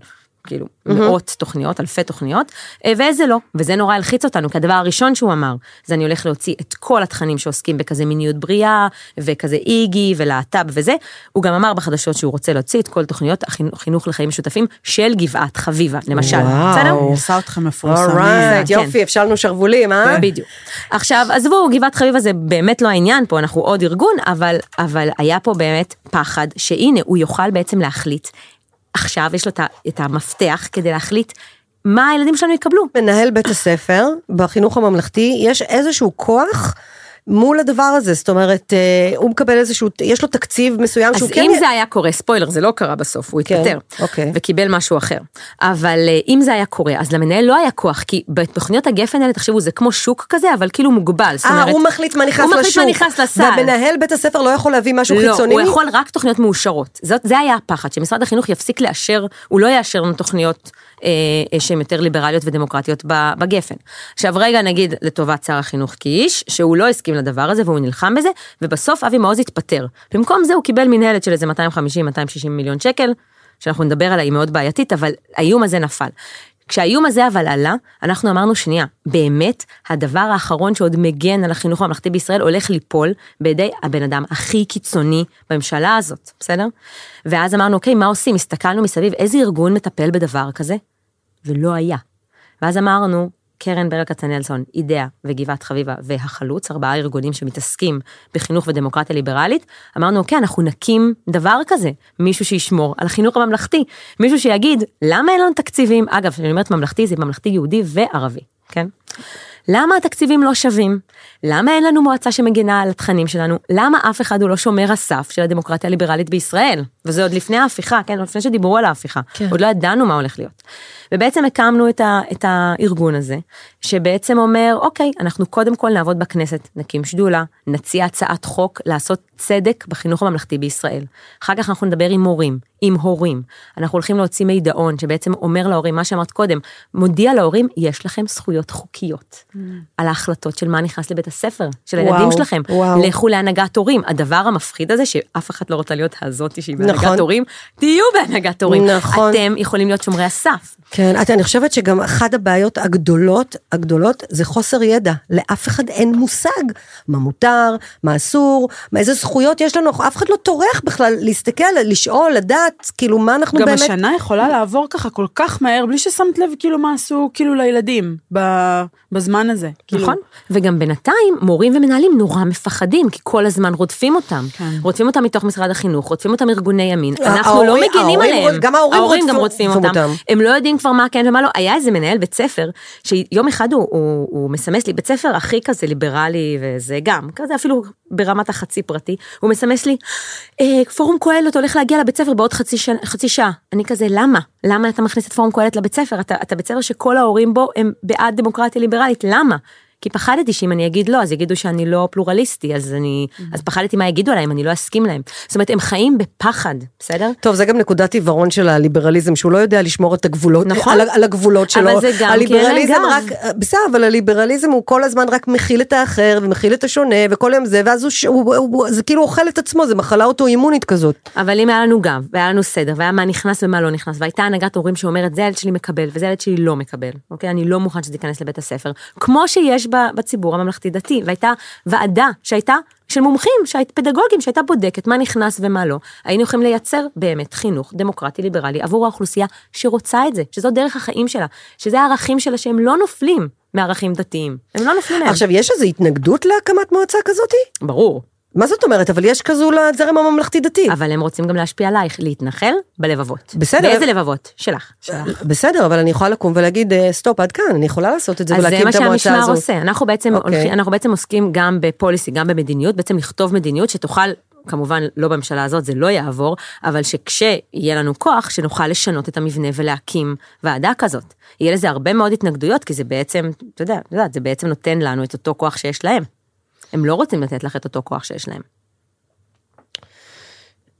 כאילו מאות תוכניות, אלפי תוכניות, אה, ואיזה לא, וזה נורא הלחיץ אותנו, כי הדבר הראשון שהוא אמר, זה אני הולך להוציא את כל התכנים שעוסקים בכזה מיניות בריאה, וכזה איגי ולהט"ב וזה, הוא גם אמר בחדשות שהוא רוצה להוציא את כל תוכניות החינוך, חינוך לחיים משותפים של גבעת חביבה, למשל, וואו. בסדר? אני עושה אתכם מפורסמים. אורייט, כן. יופי, הפשלנו שרוולים, אה? בדיוק. עכשיו, עזבו, גבעת חביבה זה באמת לא העניין פה, אנחנו עוד ארגון, אבל, אבל היה פה באמת פחד שהנה, הוא יוכל בעצם להחליט. עכשיו יש לו את המפתח כדי להחליט מה הילדים שלנו יקבלו. מנהל בית הספר בחינוך הממלכתי, יש איזשהו כוח מול הדבר הזה, זאת אומרת, אה, הוא מקבל איזשהו, יש לו תקציב מסוים אז שהוא כן... אם זה היה קורה, ספוילר, זה לא קרה בסוף, הוא כן, התפטר, אוקיי. וקיבל משהו אחר. אבל אה, אם זה היה קורה, אז למנהל לא היה כוח, כי בתוכניות הגפן האלה, תחשבו, זה כמו שוק כזה, אבל כאילו מוגבל. זאת אה, הוא מחליט מה נכנס לשוק. הוא מחליט מה נכנס לסל. ומנהל בית הספר לא יכול להביא משהו לא, חיצוני? הוא יכול רק תוכניות מאושרות. זאת, זה היה הפחד, שמשרד החינוך יפסיק לאשר, הוא לא יאשר לנו תוכניות שהן יותר ליברליות ודמוקרטיות בגפן. עכשיו רגע נגיד לטובת שר החינוך קיש, שהוא לא הסכים לדבר הזה והוא נלחם בזה, ובסוף אבי מעוז התפטר. במקום זה הוא קיבל מנהלת של איזה 250-260 מיליון שקל, שאנחנו נדבר עליה, היא מאוד בעייתית, אבל האיום הזה נפל. כשהאיום הזה אבל עלה, אנחנו אמרנו שנייה, באמת הדבר האחרון שעוד מגן על החינוך הממלכתי בישראל הולך ליפול בידי הבן אדם הכי קיצוני בממשלה הזאת, בסדר? ואז אמרנו, אוקיי, מה עושים? הסתכלנו מסביב, איזה ארגון מטפל בדבר כזה? ולא היה. ואז אמרנו, קרן ברל כצנלסון, אידאה וגבעת חביבה והחלוץ, ארבעה ארגונים שמתעסקים בחינוך ודמוקרטיה ליברלית, אמרנו, אוקיי, אנחנו נקים דבר כזה, מישהו שישמור על החינוך הממלכתי, מישהו שיגיד, למה אין לנו תקציבים? אגב, כשאני אומרת ממלכתי, זה ממלכתי יהודי וערבי, כן? למה התקציבים לא שווים? למה אין לנו מועצה שמגינה על התכנים שלנו? למה אף אחד הוא לא שומר הסף של הדמוקרטיה הליברלית בישראל? וזה עוד לפני ההפיכה, כן? עוד לפני שדיברו על ההפיכה. כן. עוד לא ידענו מה הולך להיות. ובעצם הקמנו את, ה, את הארגון הזה, שבעצם אומר, אוקיי, אנחנו קודם כל נעבוד בכנסת, נקים שדולה, נציע הצעת חוק לעשות צדק בחינוך הממלכתי בישראל. אחר כך אנחנו נדבר עם מורים, עם הורים. אנחנו הולכים להוציא מידעון שבעצם אומר להורים, מה שאמרת קודם, מודיע להורים, יש לכם זכויות חוקיות. על ההחלטות של מה נכנס לבית הספר, של וואו, הילדים שלכם. וואו. לכו להנהגת הורים. הדבר המפחיד הזה, שאף אחת לא רוצה להיות הזאתי שהיא בהנהגת נכון. הורים, תהיו בהנהגת הורים. נכון. אתם יכולים להיות שומרי הסף. כן, את- אני חושבת שגם אחת הבעיות הגדולות, הגדולות, זה חוסר ידע. לאף אחד אין מושג מה מותר, מה אסור, מה איזה זכויות יש לנו, אף אחד לא טורח בכלל להסתכל, לשאול, לדעת, כאילו מה אנחנו גם באמת... השנה יכולה לעבור ככה כל כך מהר, בלי ששמת לב כאילו מה עשו כאילו לילדים ב- בזמן הזה. כאילו, נכון? וגם בינתיים מורים ומנהלים נורא מפחדים, כי כל הזמן רודפים אותם. כן. רודפים אותם מתוך משרד החינוך, רודפים אותם ארגוני ימין. ההורים- אנחנו לא מגינים ההורים עליהם. גם ההורים גם רודפים רודפים אותם. אותם. הם לא יודעים כבר מה כן ומה לא. היה איזה מנהל בית ספר, שיום אחד הוא, הוא, הוא מסמס לי, בית ספר הכי כזה ליברלי וזה גם, כזה אפילו ברמת החצי פרטי, הוא מסמס לי, אה, פורום קהלת הולך להגיע לבית ספר בעוד חצי, שנה, חצי שעה. אני כזה, למה? למה אתה מכניס את פורום קהלת לבית ספר? אתה, אתה בית ספר שכל ההורים בו הם בעד דמוקרטיה ליברלית, למה? כי פחדתי שאם אני אגיד לא, אז יגידו שאני לא פלורליסטי, אז אני, אז פחדתי מה יגידו עליי אם אני לא אסכים להם. זאת אומרת, הם חיים בפחד, בסדר? טוב, זה גם נקודת עיוורון של הליברליזם, שהוא לא יודע לשמור את הגבולות, נכון. על, על הגבולות שלו. אבל זה גם כי הליברליזם גב. רק, בסדר, אבל הליברליזם הוא כל הזמן רק מכיל את האחר, ומכיל את השונה, וכל היום זה, ואז הוא, הוא, הוא, הוא זה כאילו אוכל את עצמו, זה מחלה אוטואימונית כזאת. אבל אם היה לנו גב, והיה לנו סדר, והיה מה נכנס ומה לא נכנס, והייתה הנהגת הורים שאומרת, זה הילד שלי מקבל, וזה הילד שלי לא מקבל, אוקיי? אני לא מוכן שזה ייכנס לבית הספר. כמו שיש בציבור הממלכתי-דתי, והייתה ועדה שהייתה של מומחים, שהיית פדגוגים, שהייתה בודקת מה נכנס ומה לא, היינו יכולים לייצר באמת חינוך דמוקרטי ליברלי עבור האוכלוסייה שרוצה את זה, שזו דרך החיים שלה, שזה הערכים שלה שהם לא נופלים מערכים דתיים, הם לא נופלים מהם. עכשיו, יש איזו התנגדות להקמת מועצה כזאתי? ברור, מה זאת אומרת? אבל יש כזו לזרם הממלכתי-דתי. אבל הם רוצים גם להשפיע עלייך, להתנחל בלבבות. בסדר. באיזה לבבות? שלך. בסדר, אבל אני יכולה לקום ולהגיד, אה, סטופ, עד כאן, אני יכולה לעשות את זה אז זה ולהקים מה את המועצה שהמשמר הזו. עושה, אנחנו בעצם, אוקיי. הולכים, אנחנו בעצם עוסקים גם בפוליסי, גם במדיניות, בעצם לכתוב מדיניות שתוכל, כמובן לא בממשלה הזאת, זה לא יעבור, אבל שכשיהיה לנו כוח, שנוכל לשנות את המבנה ולהקים ועדה כזאת. יהיה לזה הרבה מאוד התנגדויות, כי זה בעצם, אתה יודע, זה בעצם נותן לנו את אותו כוח שיש להם. הם לא רוצים לתת לך את אותו כוח שיש להם.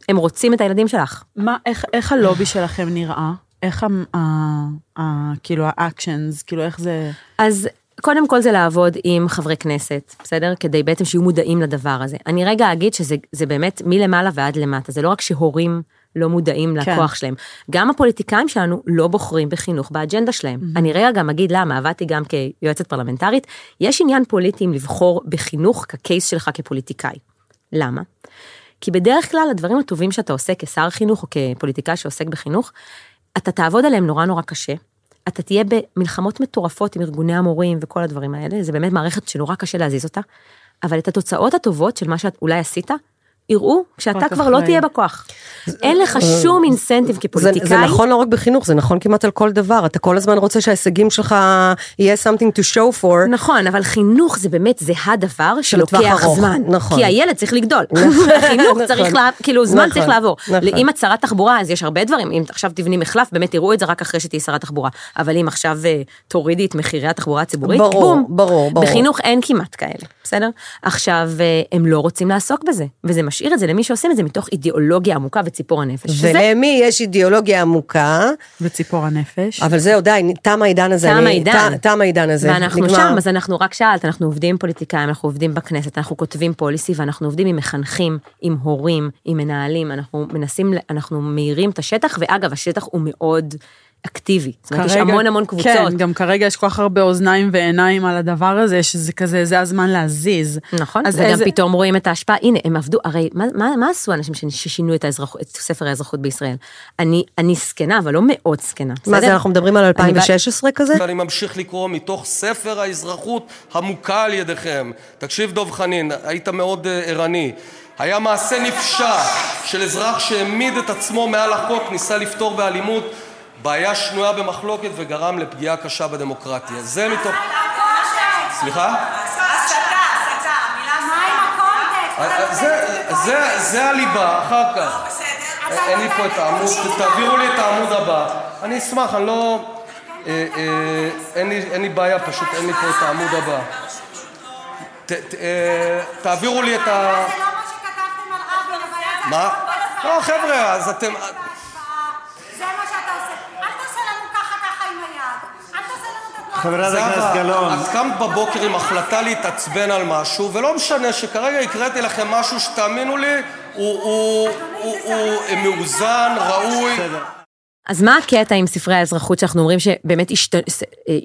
הם רוצים את הילדים שלך. מה, איך, איך הלובי שלכם נראה? איך ה... כאילו האקשנס, כאילו איך זה... אז קודם כל זה לעבוד עם חברי כנסת, בסדר? כדי בעצם שיהיו מודעים לדבר הזה. אני רגע אגיד שזה זה באמת מלמעלה ועד למטה, זה לא רק שהורים לא מודעים כן. לכוח שלהם, גם הפוליטיקאים שלנו לא בוחרים בחינוך באג'נדה שלהם. אני רגע גם אגיד למה, עבדתי גם כיועצת פרלמנטרית, יש עניין פוליטי עם לבחור בחינוך כקייס שלך כפוליטיקאי. למה? כי בדרך כלל הדברים הטובים שאתה עושה כשר חינוך או כפוליטיקאי שעוסק בחינוך, אתה תעבוד עליהם נורא נורא קשה. אתה תהיה במלחמות מטורפות עם ארגוני המורים וכל הדברים האלה, זה באמת מערכת שנורא קשה להזיז אותה, אבל את התוצאות הטובות של מה שאת אולי עשית, יראו כשאתה כבר לא. תהיה בכוח. אין לך שום אינסנטיב כפוליטיקאי. זה נכון לא רק בחינוך, זה נכון כמעט על כל דבר, אתה כל הזמן רוצה שההישגים שלך יהיה something to show for. נכון, אבל חינוך זה באמת, זה הדבר שלוקח זמן. נכון. כי הילד צריך לגדול. נכון, <laughs> חינוך נכון. צריך, לה, כאילו זמן נכון, צריך לעבור. נכון. אם את שרת תחבורה, אז יש הרבה דברים. אם עכשיו תבני מחלף, באמת תראו את זה רק אחרי שתהיי שרת תחבורה. אבל אם עכשיו אה, תורידי את מחירי התחבורה הציבורית, בום. ברור, ברור. בחינוך אין כמעט כאלה, בסדר? עכשיו, אה, הם לא רוצים לעסוק בזה. וזה משאיר את זה למי שעושים את זה מתוך אידיאולוגיה עמוקה וציפור הנפש. שזה ולמי יש אידיאולוגיה עמוקה, וציפור הנפש. אבל זהו די, תם העידן הזה. תם העידן. תם העידן הזה. ואנחנו נגמר. שם, אז אנחנו רק שאלת, אנחנו עובדים עם פוליטיקאים, אנחנו עובדים בכנסת, אנחנו כותבים פוליסי ואנחנו עובדים עם מחנכים, עם הורים, עם מנהלים, אנחנו מנסים, אנחנו מאירים את השטח, ואגב, השטח הוא מאוד אקטיבי. זאת אומרת, יש המון המון קבוצות. כן, גם כרגע יש כל כך הרבה אוזניים ועיניים על הדבר הזה, שזה כזה, זה הזמן להזיז. נכון, אז וגם איזה- פתאום רואים את ההשפעה, הנה, הם עבדו, הרי מה, מה, מה עשו אנשים ש- ששינו את, האזרח, את ספר האזרחות בישראל? אני, אני זקנה, אבל לא מאוד זקנה, מה בסדר? זה, אנחנו מדברים על 2016 כזה? ואני ממשיך לקרוא מתוך ספר האזרחות המוכה על ידיכם. תקשיב, דב חנין, היית מאוד אה, ערני. היה מעשה נפשע של אזרח שהעמיד את עצמו מעל החוק, ניסה לפתור באלימות בעיה שנויה במחלוקת וגרם לפגיעה קשה בדמוקרטיה. זה מתוך... סליחה? אה, זה- זה- זה הליבה, אחר כך. אין לי פה את העמוד, תעבירו לי את העמוד הבא. אני אשמח, אני לא... אה, אה, אין לי- בעיה, פשוט אין לי פה את העמוד הבא. ת- ת- אה, תעבירו לי את ה... זה לא מה שכתבתם על רבין, אבל מה? לא, חבר'ה, אז אתם... זה מה שאתה עושה. אל תעשה לנו ככה ככה עם היד. אל תעשה לנו את התנועה חברת זהבה, הכנסת גלאון. את קמת בבוקר עם החלטה להתעצבן על משהו, ולא משנה שכרגע הקראתי לכם משהו שתאמינו לי, הוא, מאוזן, ראוי. אז מה הקטע עם ספרי האזרחות שאנחנו אומרים שבאמת השת...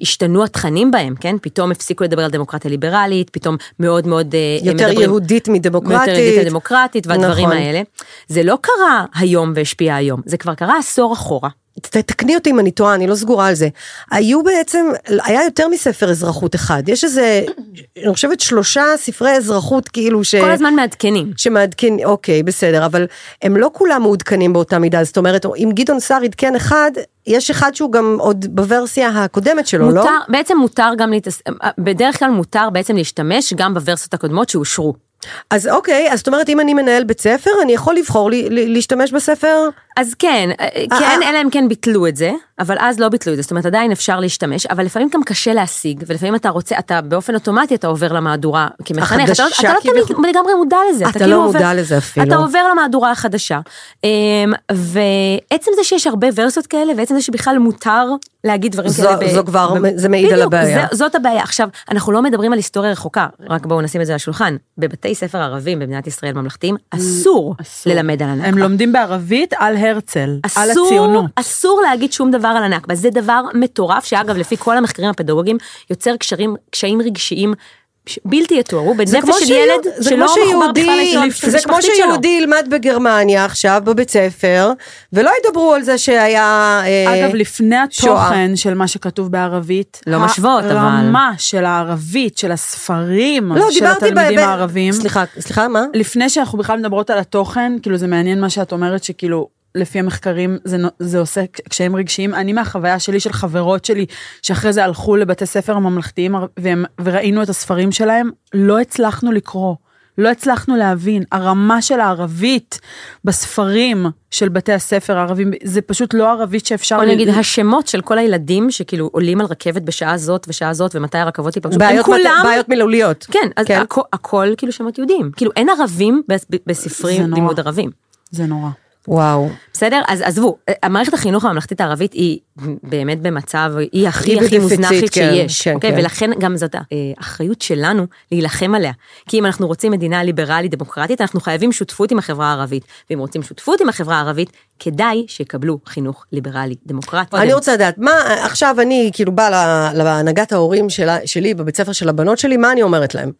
השתנו התכנים בהם, כן? פתאום הפסיקו לדבר על דמוקרטיה ליברלית, פתאום מאוד מאוד... אה, יותר מדברים- יהודית מדמוקרטית. יותר יהודית מדמוקרטית והדברים נכון. האלה. זה לא קרה היום והשפיע היום, זה כבר קרה עשור אחורה. תקני אותי אם אני טועה, אני לא סגורה על זה. היו בעצם, היה יותר מספר אזרחות אחד. יש איזה, אני חושבת שלושה ספרי אזרחות כאילו ש... כל הזמן מעדכנים. שמעדכן, אוקיי, בסדר, אבל הם לא כולם מעודכנים באותה מידה, זאת אומרת, אם גדעון סער עדכן אחד, יש אחד שהוא גם עוד בוורסיה הקודמת שלו, לא? מותר, בעצם מותר גם להתעס... בדרך כלל מותר בעצם להשתמש גם בוורסיות הקודמות שאושרו. אז אוקיי, אז זאת אומרת, אם אני מנהל בית ספר, אני יכול לבחור לי, לי, להשתמש בספר? אז כן, אה, כן, אה. אלא אם כן ביטלו את זה, אבל אז לא ביטלו את זה, זאת אומרת עדיין אפשר להשתמש, אבל לפעמים גם קשה להשיג, ולפעמים אתה רוצה, אתה באופן אוטומטי אתה עובר למהדורה כמחנך, אתה, לא- אתה לא תמיד כביכול? לגמרי מודע לזה, אתה כאילו לא עובר- מודע לזה אפילו. אתה עובר למהדורה החדשה, אמ, ועצם זה שיש הרבה ורסיות כאלה, ועצם זה שבכלל מותר להגיד דברים זו- כאלה, ב- זו כבר- ב- זה מעיד על הבעיה. זה- זאת הבעיה. עכשיו, אנחנו לא מדברים על היסטוריה רחוקה, רק בואו נשים את זה על השולחן, בבתי ספר ערבים במדינת ישראל ממלכתיים, אסור אסור. ללמד על הנכבה. הם לומדים בערבית על הרצל, על אסור, הציונות. אסור להגיד שום דבר על הנכבה, זה דבר מטורף, שאגב, לפי כל המחקרים הפדגוגיים, יוצר קשרים, קשיים רגשיים בלתי יתוארו בנפש של ילד זה שלא מחובר בכלל להיסטוריה זה כמו. שיהודי ילמד בגרמניה עכשיו בבית ספר, ולא ידברו על זה שהיה... אה, אגב, לפני שואה. התוכן של מה שכתוב בערבית, לא משוות, אבל- הרמה של הערבית, של הספרים לא, של התלמידים הערבים, סליחה, סליחה, מה? לפני שאנחנו בכלל מדברות על התוכן, כאילו זה מעניין מה שאת אומרת, שכאילו, לפי המחקרים זה, זה עושה קשיים רגשיים. אני מהחוויה שלי, של חברות שלי, שאחרי זה הלכו לבתי ספר הממלכתיים והם, וראינו את הספרים שלהם, לא הצלחנו לקרוא. לא הצלחנו להבין, הרמה של הערבית בספרים של בתי הספר הערבים, זה פשוט לא ערבית שאפשר... בוא ל- נגיד, השמות של כל הילדים שכאילו עולים על רכבת בשעה זאת ושעה זאת ומתי הרכבות ייפגשו, בעיות כולם, בעיות מילוליות. כן, אז כן. הכל, הכל כאילו שמות יהודים, כאילו אין ערבים בס- בספרי זה נורא. לימוד ערבים. זה נורא. וואו. בסדר? אז עזבו, המערכת החינוך הממלכתית הערבית היא באמת במצב, היא הכי היא הכי מוזנחת כן, שיש, כן, אוקיי? כן. ולכן גם זאת האחריות שלנו להילחם עליה. כי אם אנחנו רוצים מדינה ליברלית דמוקרטית, אנחנו חייבים שותפות עם החברה הערבית. ואם רוצים שותפות עם החברה הערבית, כדאי שיקבלו חינוך ליברלי דמוקרטי. אני רוצה לדעת, מה, עכשיו אני כאילו באה לה- להנהגת ההורים שלה, שלי בבית ספר של הבנות שלי, מה אני אומרת להם?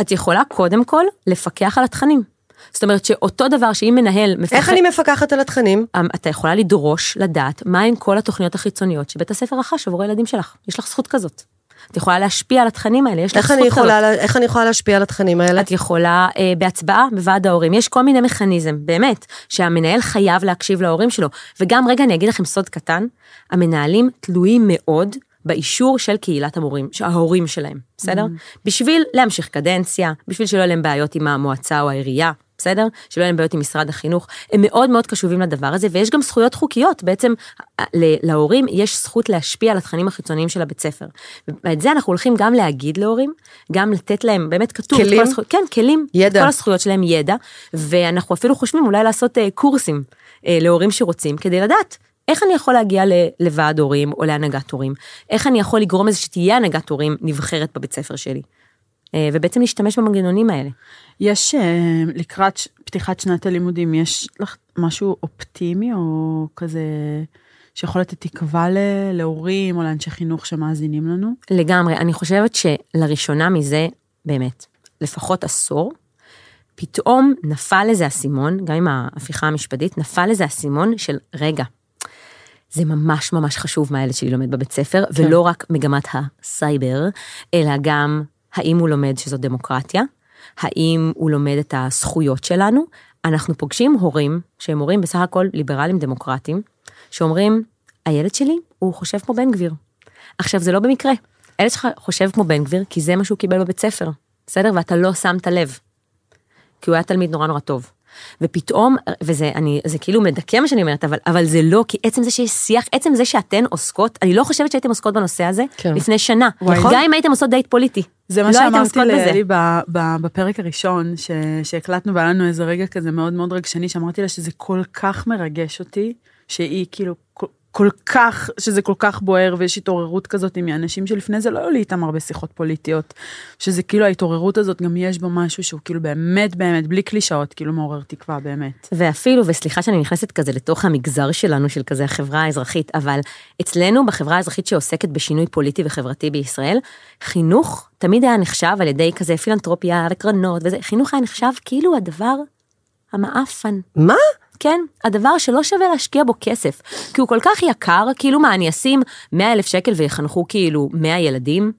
את יכולה קודם כל לפקח על התכנים. זאת אומרת שאותו דבר שאם מנהל מפחד... איך אני מפקחת על התכנים? אמ, אתה יכולה לדרוש לדעת מהן כל התוכניות החיצוניות שבית הספר רכש עבור הילדים שלך. יש לך זכות כזאת. את יכולה להשפיע על התכנים האלה, יש לך זכות כזאת. יכולה, לה- איך אני יכולה להשפיע על התכנים האלה? את יכולה אה, בהצבעה בוועד ההורים, יש כל מיני מכניזם, באמת, שהמנהל חייב להקשיב להורים שלו. וגם רגע אני אגיד לכם סוד קטן, המנהלים תלויים מאוד באישור של קהילת המורים, ההורים שלהם, בסדר? בשביל להמשיך קדנציה, בשביל שלא יהיו להם בעיות עם המועצה או העירייה. בסדר? שלא יהיו להם בעיות עם משרד החינוך, הם מאוד מאוד קשובים לדבר הזה, ויש גם זכויות חוקיות, בעצם להורים יש זכות להשפיע על התכנים החיצוניים של הבית ספר. ואת זה אנחנו הולכים גם להגיד להורים, גם לתת להם, באמת כתוב, כלים? כל הזכויות, כן, כלים, ידע. כל הזכויות שלהם ידע, ואנחנו אפילו חושבים אולי לעשות אה, קורסים אה, להורים שרוצים, כדי לדעת איך אני יכול להגיע לוועד הורים או להנהגת הורים, איך אני יכול לגרום לזה שתהיה הנהגת הורים נבחרת בבית ספר שלי. אה, ובעצם להשתמש במנגנונים האלה. יש אה, לקראת פתיחת שנת הלימודים, יש לך משהו אופטימי או כזה שיכול לתת תקווה להורים או לאנשי חינוך שמאזינים לנו? לגמרי, אני חושבת שלראשונה מזה, באמת, לפחות עשור, פתאום נפל לזה האסימון, גם עם ההפיכה המשפטית, נפל לזה האסימון של רגע, זה ממש ממש חשוב מה הילד שלי לומד בבית ספר, כן. ולא רק מגמת הסייבר, אלא גם האם הוא לומד שזו דמוקרטיה, האם הוא לומד את הזכויות שלנו. אנחנו פוגשים הורים, שהם הורים בסך הכל ליברלים דמוקרטיים, שאומרים, הילד שלי, הוא חושב כמו בן גביר. עכשיו, זה לא במקרה. הילד שלך חושב כמו בן גביר, כי זה מה שהוא קיבל בבית ספר, בסדר? ואתה לא שמת לב. כי הוא היה תלמיד נורא נורא טוב. ופתאום, וזה אני, זה כאילו מדכא מה שאני אומרת, אבל, אבל זה לא, כי עצם זה שיש שיח, עצם זה שאתן עוסקות, אני לא חושבת שהייתם עוסקות בנושא הזה כן. לפני שנה. וואי. גם אם הייתם עושות דייט פוליטי. זה מה לא שאמרתי. לאלי בפרק הראשון, ש- שהקלטנו והיה לנו איזה רגע כזה מאוד מאוד רגשני, שאמרתי לה שזה כל כך מרגש אותי, שהיא כאילו כל- כך, שזה כל כך בוער ויש התעוררות כזאת מאנשים שלפני זה לא היו לי איתם הרבה שיחות פוליטיות. שזה כאילו ההתעוררות הזאת גם יש בה משהו שהוא כאילו באמת באמת בלי קלישאות כאילו מעורר תקווה באמת. ואפילו, וסליחה שאני נכנסת כזה לתוך המגזר שלנו, של כזה החברה האזרחית, אבל אצלנו, בחברה האזרחית שעוסקת בשינוי פוליטי וחברתי בישראל, חינוך תמיד היה נחשב על ידי כזה פילנטרופיה וקרנות וזה, חינוך היה נחשב כאילו הדבר המעפן. מה? כן, הדבר שלא שווה להשקיע בו כסף, כי הוא כל כך יקר, כאילו מה, אני אשים 100 אלף שקל ויחנכו כאילו 100 ילדים?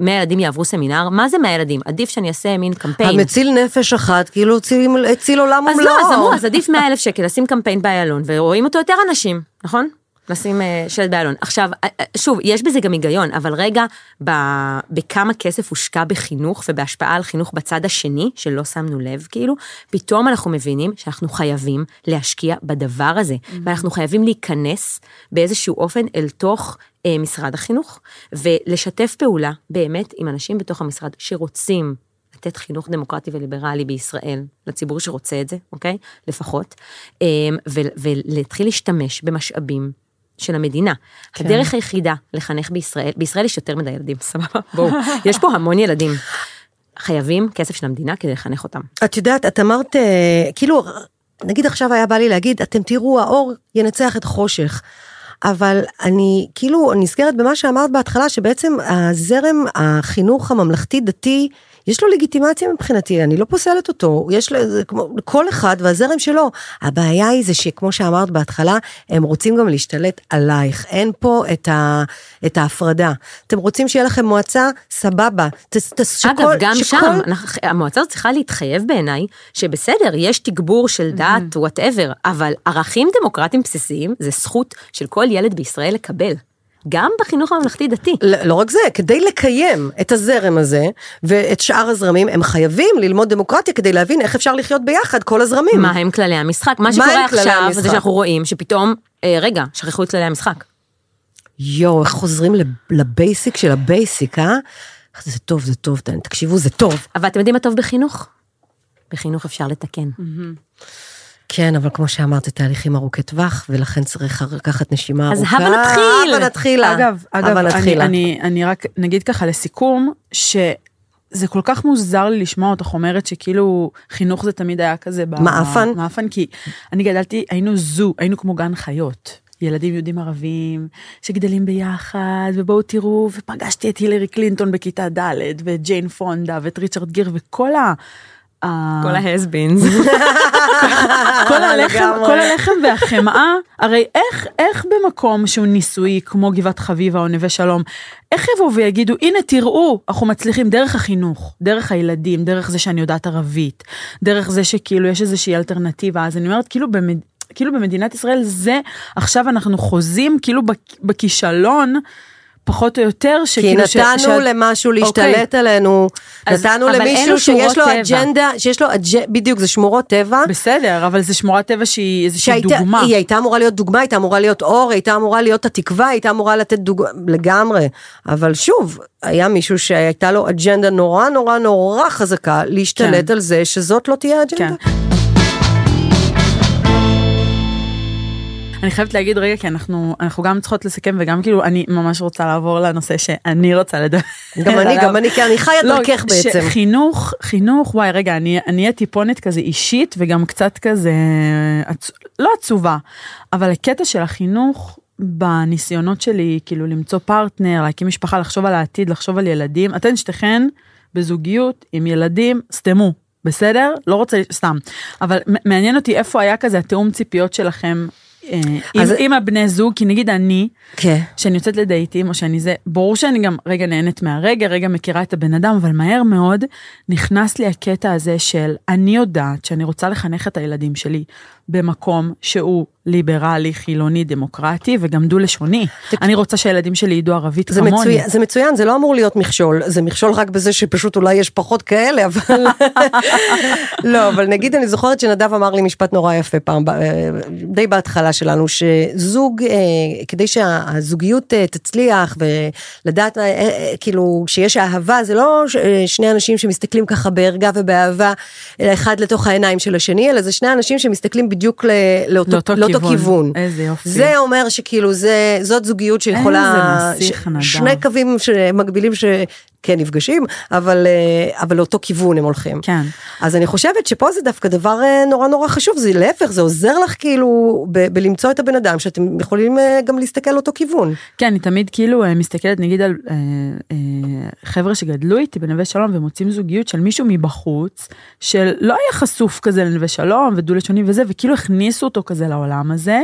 100 ילדים יעברו סמינר? מה זה 100 ילדים? עדיף שאני אעשה מין קמפיין. המציל נפש אחת, כאילו הציל, הציל עולם אז ומלואו. לא, אז אמרו, אז עדיף 100 אלף שקל, לשים קמפיין באיילון, ורואים אותו יותר אנשים, נכון? לשים אה, שלט באיילון. עכשיו, אה, אה, שוב, יש בזה גם היגיון, אבל רגע, ב- בכמה כסף הושקע בחינוך ובהשפעה על חינוך בצד השני, שלא שמנו לב, כאילו, פתאום אנחנו מבינים שאנחנו חייבים להשקיע בדבר הזה, ואנחנו חייבים להיכנס באיזשהו אופן אל תוך אה, משרד החינוך, ולשתף פעולה באמת עם אנשים בתוך המשרד שרוצים לתת חינוך דמוקרטי וליברלי בישראל, לציבור שרוצה את זה, אוקיי? לפחות, ו- ולהתחיל להשתמש במשאבים של המדינה. כן. הדרך היחידה לחנך בישראל, בישראל יש יותר מדי ילדים, סבבה? <laughs> בואו, יש פה המון ילדים. חייבים כסף של המדינה כדי לחנך אותם. את יודעת, את אמרת, אה, כאילו, נגיד עכשיו היה בא לי להגיד, אתם תראו, האור ינצח את החושך. אבל אני כאילו נזכרת במה שאמרת בהתחלה, שבעצם הזרם החינוך הממלכתי-דתי, יש לו לגיטימציה מבחינתי, אני לא פוסלת אותו, יש לו, זה כמו, כל אחד והזרם שלו. הבעיה היא זה שכמו שאמרת בהתחלה, הם רוצים גם להשתלט עלייך, אין פה את, ה, את ההפרדה. אתם רוצים שיהיה לכם מועצה, סבבה. ת, ת, שכל, אגב, גם שכל, שם, אנחנו- המועצה הזאת צריכה להתחייב בעיניי, שבסדר, יש תגבור של דת, whatever, אבל ערכים דמוקרטיים בסיסיים זה זכות של כל ילד בישראל לקבל. גם בחינוך הממלכתי-דתי. לא לא רק זה, כדי לקיים את הזרם הזה ואת שאר הזרמים, הם חייבים ללמוד דמוקרטיה כדי להבין איך אפשר לחיות ביחד, כל הזרמים. מה הם כללי המשחק? מה שקורה עכשיו, המשחק? זה שאנחנו רואים שפתאום, אה, רגע, שכחו את כללי המשחק. יואו, איך חוזרים לב- ל basic של ה basic, אה? זה טוב, זה טוב, תקשיבו, זה טוב. אבל אתם יודעים מה טוב בחינוך? בחינוך אפשר לתקן. כן, אבל כמו שאמרת, זה תהליכים ארוכי טווח, ולכן צריך לקחת נשימה אז ארוכה. הבה נתחיל. הבה נתחילה. אגב, אגב, אני. אני, אני רק נגיד ככה לסיכום, שזה כל כך מוזר לי לשמוע אותך אומרת שכאילו חינוך זה תמיד היה כזה מעפן? מעפן, כי אני גדלתי, היינו זו, היינו כמו גן חיות. ילדים יהודים ערבים שגדלים ביחד ובואו תראו ופגשתי את הילרי קלינטון בכיתה ד' ואת ג'יין פונדה ואת ריצ'רד גיר וכל ה... כל ההסבינס. <laughs> כל הלחם, לגמרי. כל הלחם והחמאה, הרי איך, איך במקום שהוא ניסויי, כמו גבעת חביבה או נווה שלום, איך יבואו ויגידו, הנה תראו, אנחנו מצליחים דרך החינוך, דרך הילדים, דרך זה שאני יודעת ערבית, דרך זה שכאילו יש איזושהי אלטרנטיבה, אז אני אומרת, כאילו, במד... כאילו במדינת ישראל זה, עכשיו אנחנו חוזים כאילו בכ- בכישלון, פחות או יותר, כי שכאילו נתנו למשהו להשתלט אוקיי. עלינו, אז- נתנו למישהו שיש לו טבע. אג'נדה, שיש לו אג'נדה, בדיוק, זה שמורות טבע. בסדר, אבל זה שמורת טבע שהיא איזושהי שהייתה, דוגמה. היא הייתה אמורה להיות דוגמה, הייתה אמורה להיות אור, הייתה אמורה להיות התקווה, הייתה אמורה לתת דוגמה, לגמרי. אבל שוב, היה מישהו שהייתה לו אג'נדה נורא נורא נורא חזקה להשתלט כן. על זה שזאת לא תהיה אג'נדה. כן. אני חייבת להגיד רגע כי אנחנו אנחנו גם צריכות לסכם וגם כאילו אני ממש רוצה לעבור לנושא שאני רוצה לדבר. <laughs> גם אני. גם אני, כי אני חיה לא, דרכך בעצם. חינוך חינוך וואי רגע אני אני אהיה טיפונת כזה אישית וגם קצת כזה. לא עצובה אבל הקטע של החינוך בניסיונות שלי כאילו למצוא פרטנר להקים משפחה לחשוב על העתיד לחשוב על ילדים אתן שתיכן בזוגיות עם ילדים סתמו בסדר לא רוצה סתם אבל מעניין אותי איפה היה כזה התיאום ציפיות שלכם. אה, עם, אז- עם הבני זוג כי נגיד אני כן. שאני יוצאת לדייטים או שאני זה ברור שאני גם רגע נהנית מהרגע רגע מכירה את הבן אדם אבל מהר מאוד נכנס לי הקטע הזה של אני יודעת שאני רוצה לחנך את הילדים שלי במקום שהוא ליברלי חילוני דמוקרטי וגם דו לשוני אני רוצה שהילדים שלי ידעו ערבית זה כמוני. מצוין, זה מצוין, זה לא אמור להיות מכשול, זה מכשול רק בזה שפשוט אולי יש פחות כאלה, אבל... <laughs> לא, אבל נגיד אני זוכרת שנדב אמר לי משפט נורא יפה פעם, די בהתחלה שלנו, שזוג, אה, כדי שהזוגיות אה, תצליח ולדעת, אה, כאילו, שיש אהבה, זה לא שני אנשים שמסתכלים ככה בערגה ובאהבה, אה, אחד לתוך העיניים של השני, אלא זה שני אנשים שמסתכלים בדיוק ל- לאותו, לאותו לאותו כיוון. כיוון. איזה יופי. זה אומר שכאילו זה, זאת זוגיות שיכולה, נהדר. שני קווים שמקבילים שכן נפגשים, אבל, אה, אבל לאותו כיוון הם הולכים. כן. אז אני חושבת שפה זה דווקא דבר אה, נורא נורא חשוב, זה להפך, זה עוזר לך כאילו ב- בלמצוא את הבן אדם שאתם יכולים אה, גם להסתכל לאותו כיוון. כן, אני תמיד כאילו מסתכלת נגיד על אה, אה, חבר'ה שגדלו איתי בנווה שלום ומוצאים זוגיות של מישהו מבחוץ, שלא היה חשוף כזה לנווה שלום ודו לשוני וזה, וכאילו הכניסו אותו כזה לעולם הזה,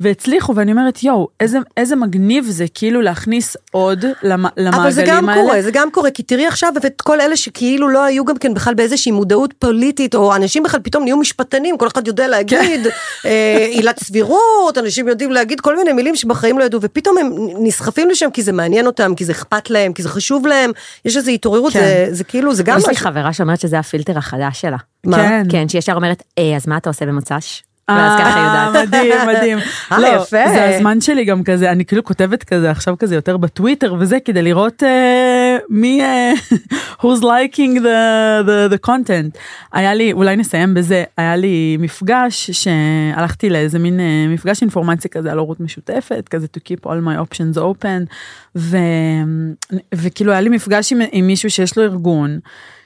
והצליחו, ואני אומרת, יואו, איזה, איזה מגניב זה כאילו להכניס עוד למ, למעגלים האלה. אבל זה גם קורה, זה גם קורה, כי תראי עכשיו את כל אלה שכאילו לא היו גם כן בכלל באיזושהי מודעות פוליטית, או אנשים בכלל פתאום נהיו משפטנים, כל אחד יודע להגיד אה, עילת סבירות, אנשים יודעים להגיד כל מיני מילים שבחיים לא ידעו, ופתאום הם נסחפים לשם כי זה מעניין אותם, כי זה אכפת להם, כי זה חשוב להם, יש איזו התעוררות, כן. זה, זה כאילו, זה גם יש לי. חברה שאומרת שזה הפילטר החדש שלה. מה? כן. כן, שישר אומרת, "אה, אז מה אתה עושה במוצ"ש? ואז ככה אה, יודעת. מדהים, מדהים. אה, לא, יפה. זה הזמן שלי גם כזה, אני כאילו כותבת כזה עכשיו כזה יותר בטוויטר וזה, כדי לראות אה, מי, אה, <laughs> who's liking the, the, the content. היה לי, אולי נסיים בזה, היה לי מפגש שהלכתי לאיזה מין מפגש אינפורמציה כזה על הורות משותפת, כזה to keep all my options open, ו, וכאילו היה לי מפגש עם, עם מישהו שיש לו ארגון.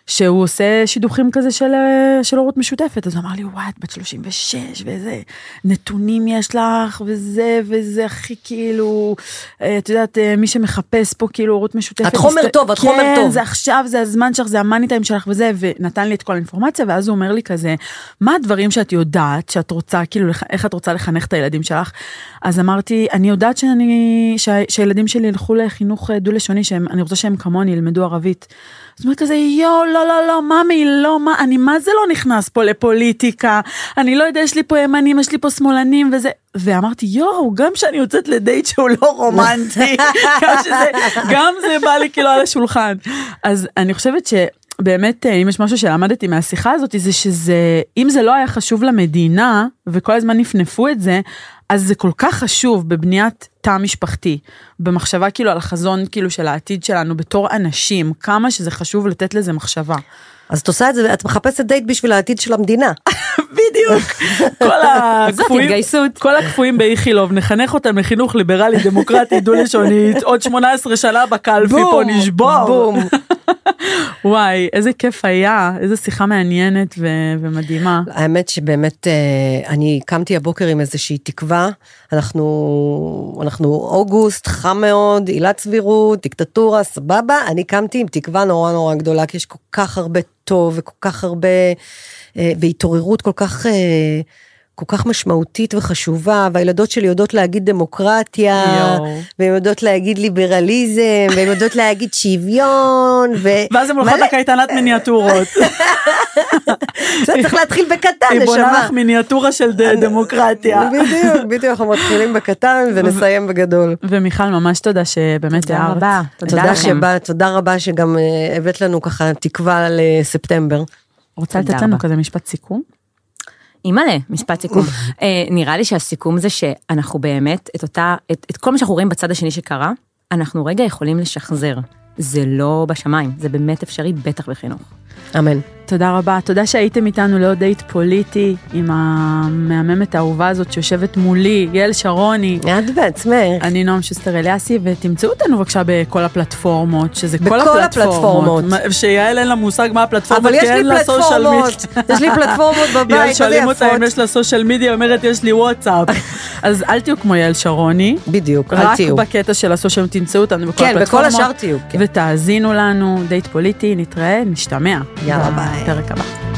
שהוא עושה שידוכים כזה של, אה, של הורות משותפת, אז הוא אמר לי, וואי, את בת 36, ואיזה נתונים יש לך, וזה, וזה הכי כאילו, אה, את יודעת, אה, מי שמחפש פה כאילו הורות משותפת. את חומר מסת- טוב, את חומר כן, טוב. זה עכשיו, זה הזמן שלך, זה המאני טיים שלך וזה, ונתן לי את כל האינפורמציה, ואז הוא אומר לי כזה, מה הדברים שאת יודעת, שאת רוצה, כאילו, איך את רוצה לחנך את הילדים שלך? אז אמרתי, אני יודעת שאני, שה, שהילדים שלי ילכו לחינוך אה, דו-לשוני, שאני רוצה שהם כמוני ילמדו ערבית. אז הוא אומר כזה, יואו, לא, לא, לא, ממי, לא, מה, אני מה זה לא נכנס פה לפוליטיקה, אני לא יודע, יש לי פה ימנים, יש לי פה שמאלנים וזה, ואמרתי, יואו, גם כשאני יוצאת לדייט שהוא לא רומנטי, <laughs> גם, שזה, גם זה בא לי כאילו על השולחן. אז אני חושבת ש... באמת, אה, אם יש משהו שלמדתי מהשיחה הזאת, זה שזה, אם זה לא היה חשוב למדינה, וכל הזמן נפנפו את זה, אז זה כל כך חשוב בבניית תא משפחתי, במחשבה כאילו על החזון כאילו של העתיד שלנו בתור אנשים, כמה שזה חשוב לתת לזה מחשבה. אז את עושה את זה, את מחפשת דייט בשביל העתיד של המדינה. <laughs> בדיוק. כל <laughs> הקפואים. כל הקפואים באיכילוב, נחנך אותם לחינוך ליברלי, דמוקרטי, דו-לשונית, עוד 18 שנה בקלפי פה נשבור. בום. <laughs> וואי, איזה כיף היה, איזה שיחה מעניינת ו- ומדהימה. האמת שבאמת אה, אני קמתי הבוקר עם איזושהי תקווה, אנחנו, אנחנו אוגוסט, חם מאוד, עילת סבירות, דיקטטורה, סבבה, אני קמתי עם תקווה נורא נורא גדולה, כי יש כל כך הרבה טוב וכל כך הרבה, אה, והתעוררות כל כך... כל כך משמעותית וחשובה, והילדות שלי יודעות להגיד דמוקרטיה. והן יודעות להגיד ליברליזם, והן יודעות להגיד שוויון, ו... ואז הם הולכות לקייטנת מיניאטורות. <laughs> זה צריך להתחיל בקטן, היא בונה נשמה. לך מיניאטורה של דמוקרטיה. בדיוק, בדיוק, אנחנו מתחילים בקטן ונסיים בגדול. ומיכל, ממש תודה שבאמת תודה הערת. רבה. תודה תודה לכם. שבאת, תודה רבה שגם אה, הבאת לנו ככה תקווה לספטמבר. רוצה תודה לתת לנו רבה. כזה משפט סיכום? אימא'לה, משפט סיכום. אה, נראה לי שהסיכום זה שאנחנו באמת, את אותה, את, את כל מה שאנחנו רואים בצד השני שקרה, אנחנו רגע יכולים לשחזר. זה לא בשמיים, זה באמת אפשרי, בטח בחינוך. אמן. תודה רבה, תודה שהייתם איתנו לעוד דייט פוליטי עם המהממת האהובה הזאת שיושבת מולי, יעל שרוני. את בעצמך. אני נועם שוסטר אליאסי, ותמצאו אותנו בבקשה בכל הפלטפורמות, שזה כל בכל הפלטפורמות. הפלטפורמות. מה- שיעל אין לה מושג מה הפלטפורמות, כי אין לה סושיאל מידיה. יש לי פלטפורמות <laughs> יעל, בבית, איזה שואלים אותה. אם יש לה סושיאל מידיה, אומרת יש לי וואטסאפ. <laughs> אז אל תהיו כמו יעל שרוני. בדיוק, אל רק תהיו. בקטע של הסושיאל תמצאו אותנו בכל כן, בכל הפלטפורמות. השאר תהיו, כן. ותאזינו לנו, דייט פוליטי, נתראה, נשתמע. יאללה, ביי. בפרק הבא.